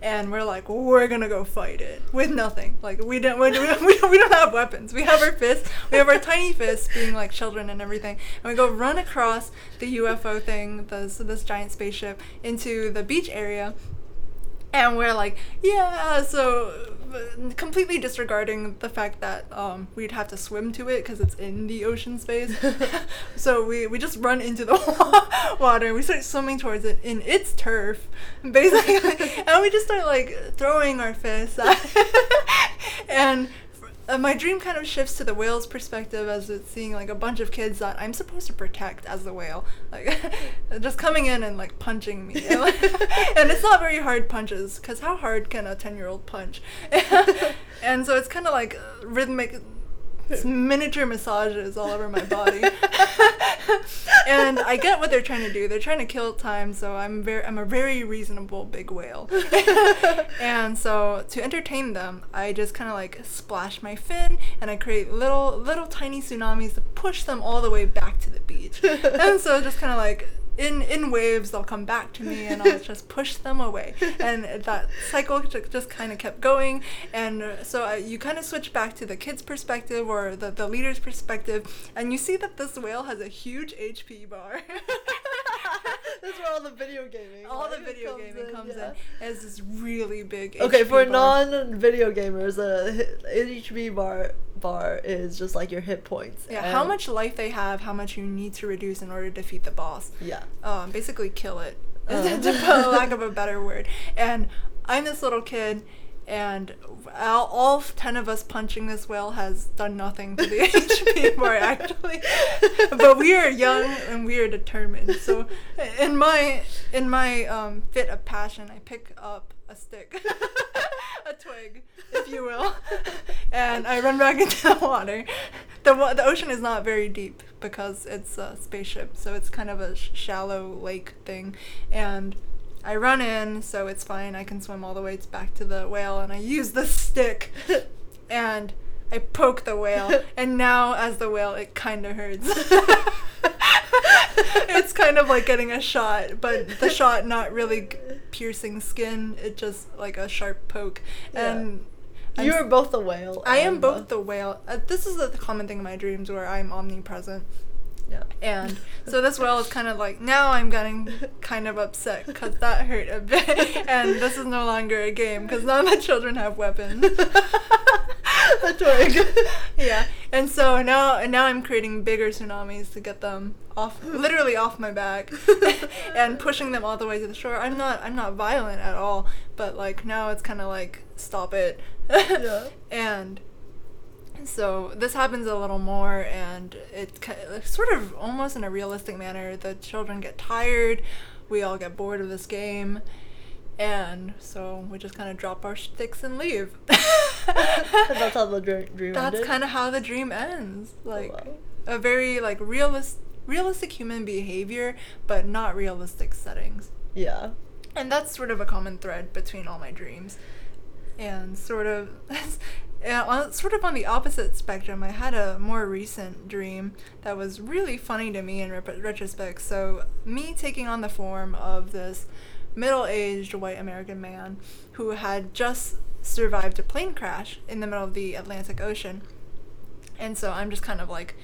And we're like we're gonna go fight it with nothing. Like we don't we don't, we don't, have weapons. We have our fists we have our tiny fists being like children and everything. And we go run across the ufo thing this this giant spaceship into the beach area. And we're like, yeah, so completely disregarding the fact that um, we'd have to swim to it because it's in the ocean space. so we, we just run into the water and we start swimming towards it in its turf, basically. and we just start like throwing our fists at it. and uh, my dream kind of shifts to the whale's perspective as it's seeing like a bunch of kids that I'm supposed to protect as the whale, like just coming in and like punching me, and, like- and it's not very hard punches because how hard can a ten year old punch? and so it's kind of like rhythmic. It's miniature massages all over my body, and I get what they're trying to do. They're trying to kill time, so I'm very, I'm a very reasonable big whale. and so to entertain them, I just kind of like splash my fin, and I create little, little tiny tsunamis to push them all the way back to the beach. and so just kind of like in in waves, they'll come back to me, and I'll just push them away. And that cycle ju- just kind of kept going, and so I, you kind of switch back to the kid's perspective or the the leader's perspective, and you see that this whale has a huge HP bar. That's where all the video gaming. all the video comes gaming comes yeah. in. It has this really big. Okay, HP for non-video gamers, a HB bar bar is just like your hit points. Yeah, how much life they have, how much you need to reduce in order to defeat the boss. Yeah. Um, basically kill it, Uh. to put lack of a better word. And I'm this little kid, and all, all ten of us punching this whale has done nothing to the HP bar actually. but we are young and we are determined. So, in my in my um, fit of passion, I pick up a stick, a twig, if you will, and I run back into the water. The the ocean is not very deep because it's a spaceship, so it's kind of a sh- shallow lake thing, and. I run in, so it's fine. I can swim all the way back to the whale, and I use the stick, and I poke the whale. And now, as the whale, it kind of hurts. it's kind of like getting a shot, but the shot not really piercing skin. It just like a sharp poke. Yeah. And I'm you are both the whale. I am both the whale. Uh, this is the common thing in my dreams where I'm omnipresent. Yeah. And so this whale is kind of like, now I'm getting kind of upset because that hurt a bit. and this is no longer a game because none of the children have weapons. yeah. And so now and now I'm creating bigger tsunamis to get them off literally off my back and pushing them all the way to the shore. I'm not I'm not violent at all, but like now it's kind of like stop it. Yeah. And so this happens a little more and it ki- like, sort of almost in a realistic manner. The children get tired. We all get bored of this game. And so we just kind of drop our sticks and leave. That's how the dream, that's ended. kind of how the dream ends. Oh, like wow. a very like realist realistic human behavior but not realistic settings. Yeah. and that's sort of a common thread between all my dreams. And sort of yeah, on, sort of on the opposite spectrum. I had a more recent dream that was really funny to me in retrospect. So me taking on the form of this middle-aged white american man who had just survived a plane crash in the middle of the atlantic ocean. And so i'm just kind of like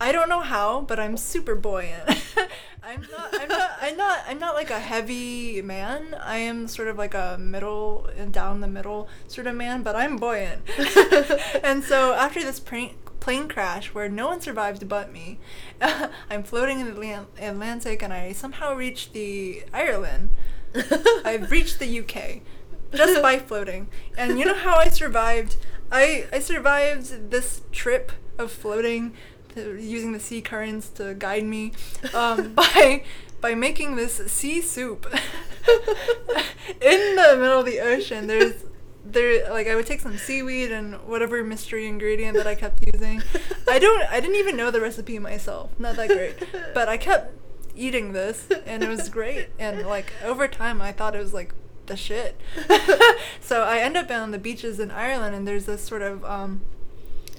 I don't know how, but I'm super buoyant. I'm not. I'm not. I'm not. I'm not like a heavy man. I am sort of like a middle and down the middle sort of man, but I'm buoyant. and so after this plane plane crash where no one survived but me, I'm floating in the Atlantic and I somehow reached the Ireland. I've reached the UK just by floating. And you know how I survived? I I survived this trip of floating, using the sea currents to guide me, um, by by making this sea soup in the middle of the ocean. There's there like I would take some seaweed and whatever mystery ingredient that I kept using. I don't I didn't even know the recipe myself. Not that great. But I kept eating this and it was great and like over time I thought it was like the shit. so I end up on the beaches in Ireland and there's this sort of um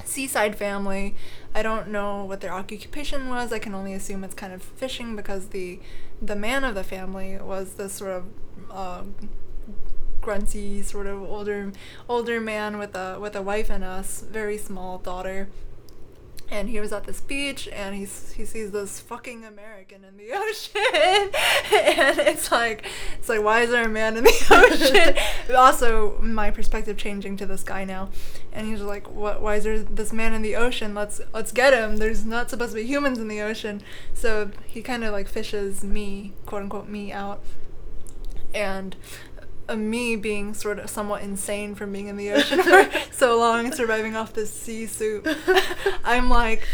seaside family. I don't know what their occupation was. I can only assume it's kind of fishing because the the man of the family was this sort of uh, grunty sort of older older man with a with a wife and a very small daughter. And he was at this beach and he's, he sees this fucking American in the ocean. and it's like, it's like, why is there a man in the ocean? also, my perspective changing to this guy now. And he's like, what, why is there this man in the ocean? Let's, let's get him. There's not supposed to be humans in the ocean. So he kind of like fishes me, quote unquote, me out. And uh, me being sort of somewhat insane from being in the ocean for so long and surviving off this sea soup, I'm like,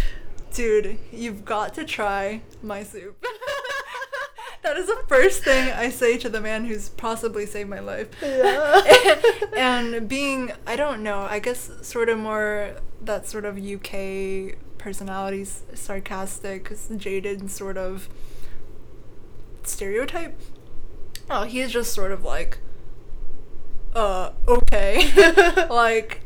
dude, you've got to try my soup. that is the first thing I say to the man who's possibly saved my life. Yeah. and being, I don't know, I guess sort of more that sort of UK personality, sarcastic, jaded sort of stereotype. Oh, he's just sort of like, uh, okay. like,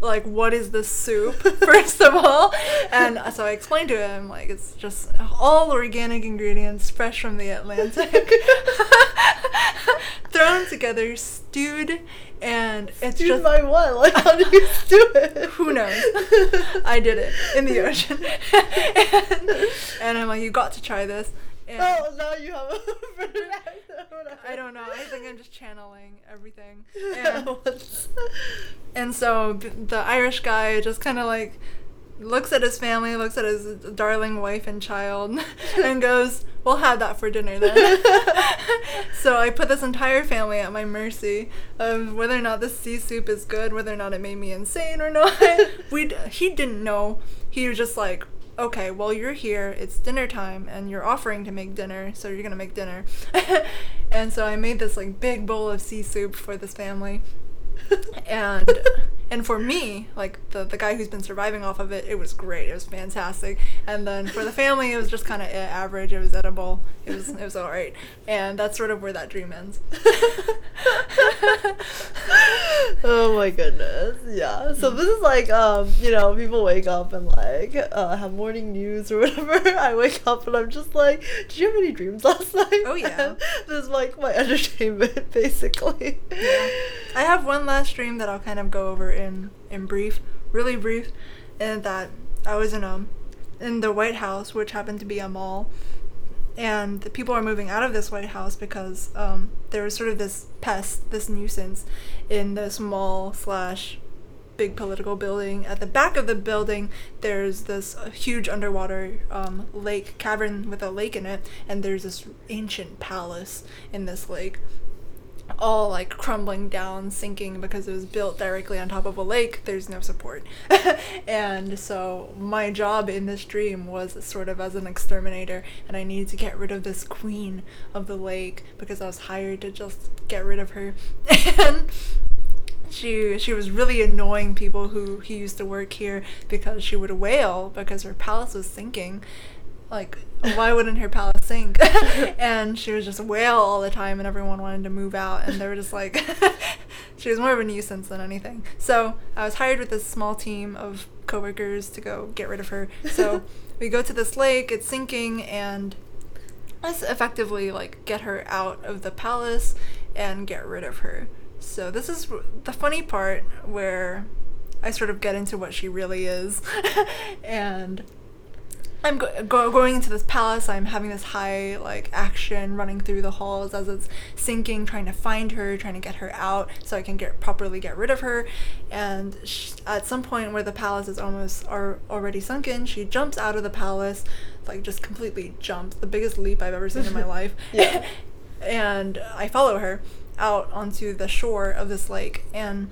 like, what is this soup, first of all? And so I explained to him, like, it's just all organic ingredients, fresh from the Atlantic, thrown together, stewed, and it's Dude, just. my what? Like, how do you do it? Who knows? I did it in the ocean. and, and I'm like, you got to try this. And Oh, now you have a better accent. Whatever. I don't know. I think I'm just channeling everything. And, and so the Irish guy just kind of like looks at his family, looks at his darling wife and child, and goes, "We'll have that for dinner then." so I put this entire family at my mercy of whether or not this sea soup is good, whether or not it made me insane or not. we he didn't know. He was just like, "Okay, well you're here. It's dinner time, and you're offering to make dinner, so you're gonna make dinner." and so I made this like big bowl of sea soup for this family and and for me, like the the guy who's been surviving off of it, it was great. It was fantastic. And then for the family, it was just kind of average. It was edible. It was it was all right. And that's sort of where that dream ends. oh my goodness. Yeah. So this is like um, you know, people wake up and like uh, have morning news or whatever. I wake up and I'm just like, did you have any dreams last night? Oh, yeah. And this is like my entertainment basically. Yeah. I have one last dream that I'll kind of go over in in brief, really brief, and that I was in um in the White House, which happened to be a mall, and the people are moving out of this White House because um, there was sort of this pest, this nuisance, in this mall slash big political building. At the back of the building, there's this uh, huge underwater um, lake cavern with a lake in it, and there's this ancient palace in this lake all like crumbling down, sinking because it was built directly on top of a lake. There's no support. and so my job in this dream was sort of as an exterminator, and I needed to get rid of this queen of the lake because I was hired to just get rid of her. and she she was really annoying people who who used to work here because she would wail because her palace was sinking like why wouldn't her palace sink? And she was just wail all the time and everyone wanted to move out and they were just like she was more of a nuisance than anything. So i was hired with this small team of coworkers to go get rid of her. So we go to this lake it's sinking and let's effectively like get her out of the palace and get rid of her. So this is the funny part where i sort of get into what she really is. And I'm go- go- going into this palace. I'm having this high like action running through the halls as it's sinking, trying to find her, trying to get her out so I can get properly get rid of her. And sh- at some point where the palace is almost are already sunken, she jumps out of the palace, like just completely jumps, the biggest leap I've ever seen in my life. Yeah. and I follow her out onto the shore of this lake and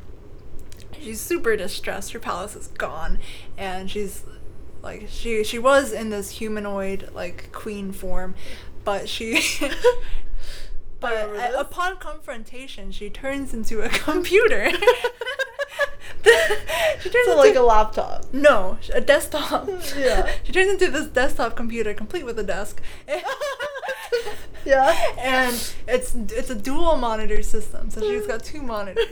she's super distressed. Her palace is gone and she's like she she was in this humanoid like queen form, but she but this. upon confrontation she turns into a computer. she turns So like a laptop. no, a desktop. Yeah. she turns into this desktop computer complete with a desk. Yeah. and it's it's a dual monitor system, so she's got two monitors.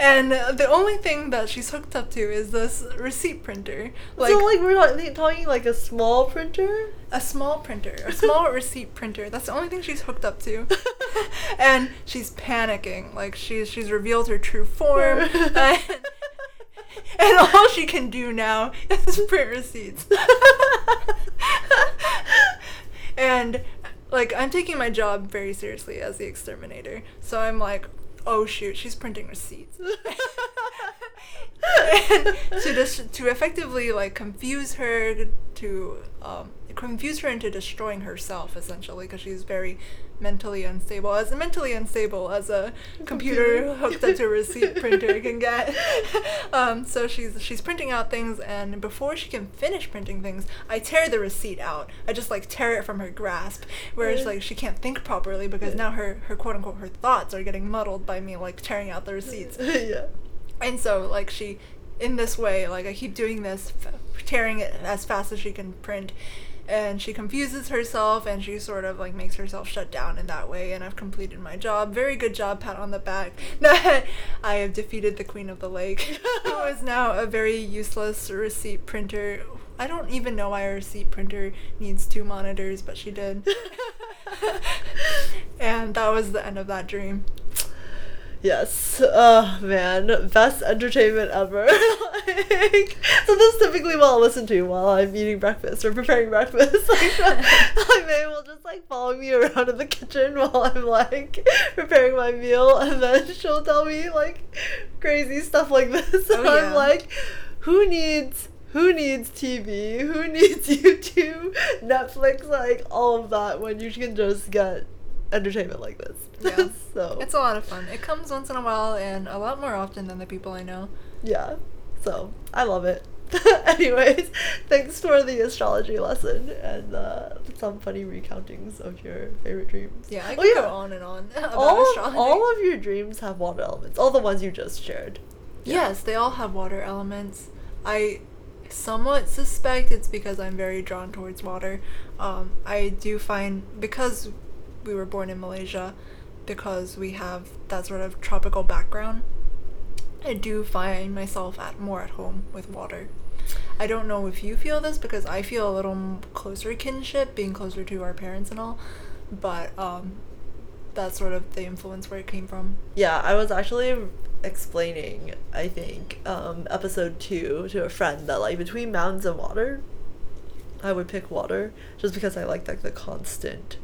and uh, the only thing that she's hooked up to is this receipt printer, like, so like we're not talking like a small printer. a small printer, a small receipt printer. That's the only thing she's hooked up to. and she's panicking, like she's she's revealed her true form. and, and all she can do now is print receipts. and like I'm taking my job very seriously as the exterminator. So I'm like, oh shoot, she's printing receipts. to dis- to effectively like confuse her to um, confuse her into destroying herself essentially because she's very mentally unstable as mentally unstable as a computer hooked up to a receipt printer can get um, so she's she's printing out things and before she can finish printing things i tear the receipt out i just like tear it from her grasp whereas Yeah. like she can't think properly because now her her quote unquote her thoughts are getting muddled by me like tearing out the receipts yeah. and so like she in this way like i keep doing this f- tearing it as fast as she can print and she confuses herself and she sort of like makes herself shut down in that way and i've completed my job. Very good job pat on the back. I have defeated the queen of the lake. Who is now a very useless receipt printer. I don't even know why a receipt printer needs two monitors but she did. And that was the end of that dream Yes. Oh man, best entertainment ever. like, so this is typically what I'll listen to while I'm eating breakfast or preparing breakfast. Like, my May will just like follow me around in the kitchen while I'm like preparing my meal, and then she'll tell me like crazy stuff like this, oh, and Oh, I'm like, who needs? Who needs TV? Who needs YouTube, Netflix, like all of that when you can just get entertainment like this? Yeah. so It's a lot of fun. It comes once in a while and a lot more often than the people I know. Yeah. So I love it. Anyways, thanks for the astrology lesson and uh, some funny recountings of your favorite dreams. Yeah, I Oh, yeah. go on and on about all, astrology. all of your dreams have water elements. All the ones you just shared. Yes, they all have water elements. I somewhat suspect it's because I'm very drawn towards water. Um, I do find because we were born in Malaysia, because we have that sort of tropical background, I do find myself at more at home with water. I don't know if you feel this because I feel a little closer kinship, being closer to our parents and all, but um, that's sort of the influence where it came from. Yeah, I was actually explaining, I think, um, episode two to a friend that like between mountains and water, I would pick water just because I like like the constant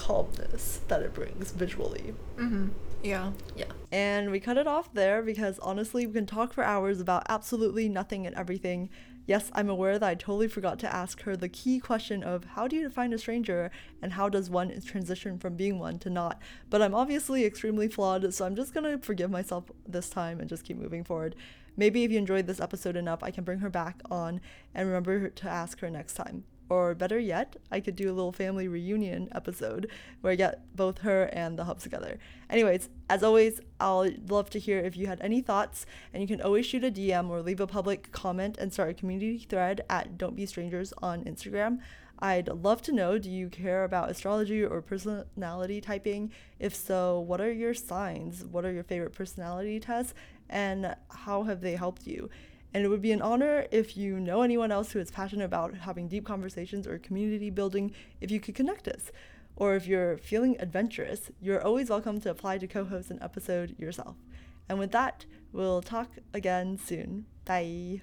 calmness that it brings visually. Mm-hmm. Yeah. Yeah. And we cut it off there because honestly, we can talk for hours about absolutely nothing and everything. Yes, I'm aware that I totally forgot to ask her the key question of how do you define a stranger and how does one transition from being one to not. But I'm obviously extremely flawed, so I'm just gonna forgive myself this time and just keep moving forward. Maybe if you enjoyed this episode enough, I can bring her back on and remember to ask her next time. Or better yet, I could do a little family reunion episode where I get both her and the hubs together. Anyways, as always, I'll love to hear if you had any thoughts, and you can always shoot a DM or leave a public comment and start a community thread at Don't Be Strangers on Instagram. I'd love to know do you care about astrology or personality typing? If so, what are your signs? What are your favorite personality tests? And how have they helped you? And it would be an honor if you know anyone else who is passionate about having deep conversations or community building if you could connect us. Or if you're feeling adventurous, you're always welcome to apply to co host an episode yourself. And with that, we'll talk again soon. Bye.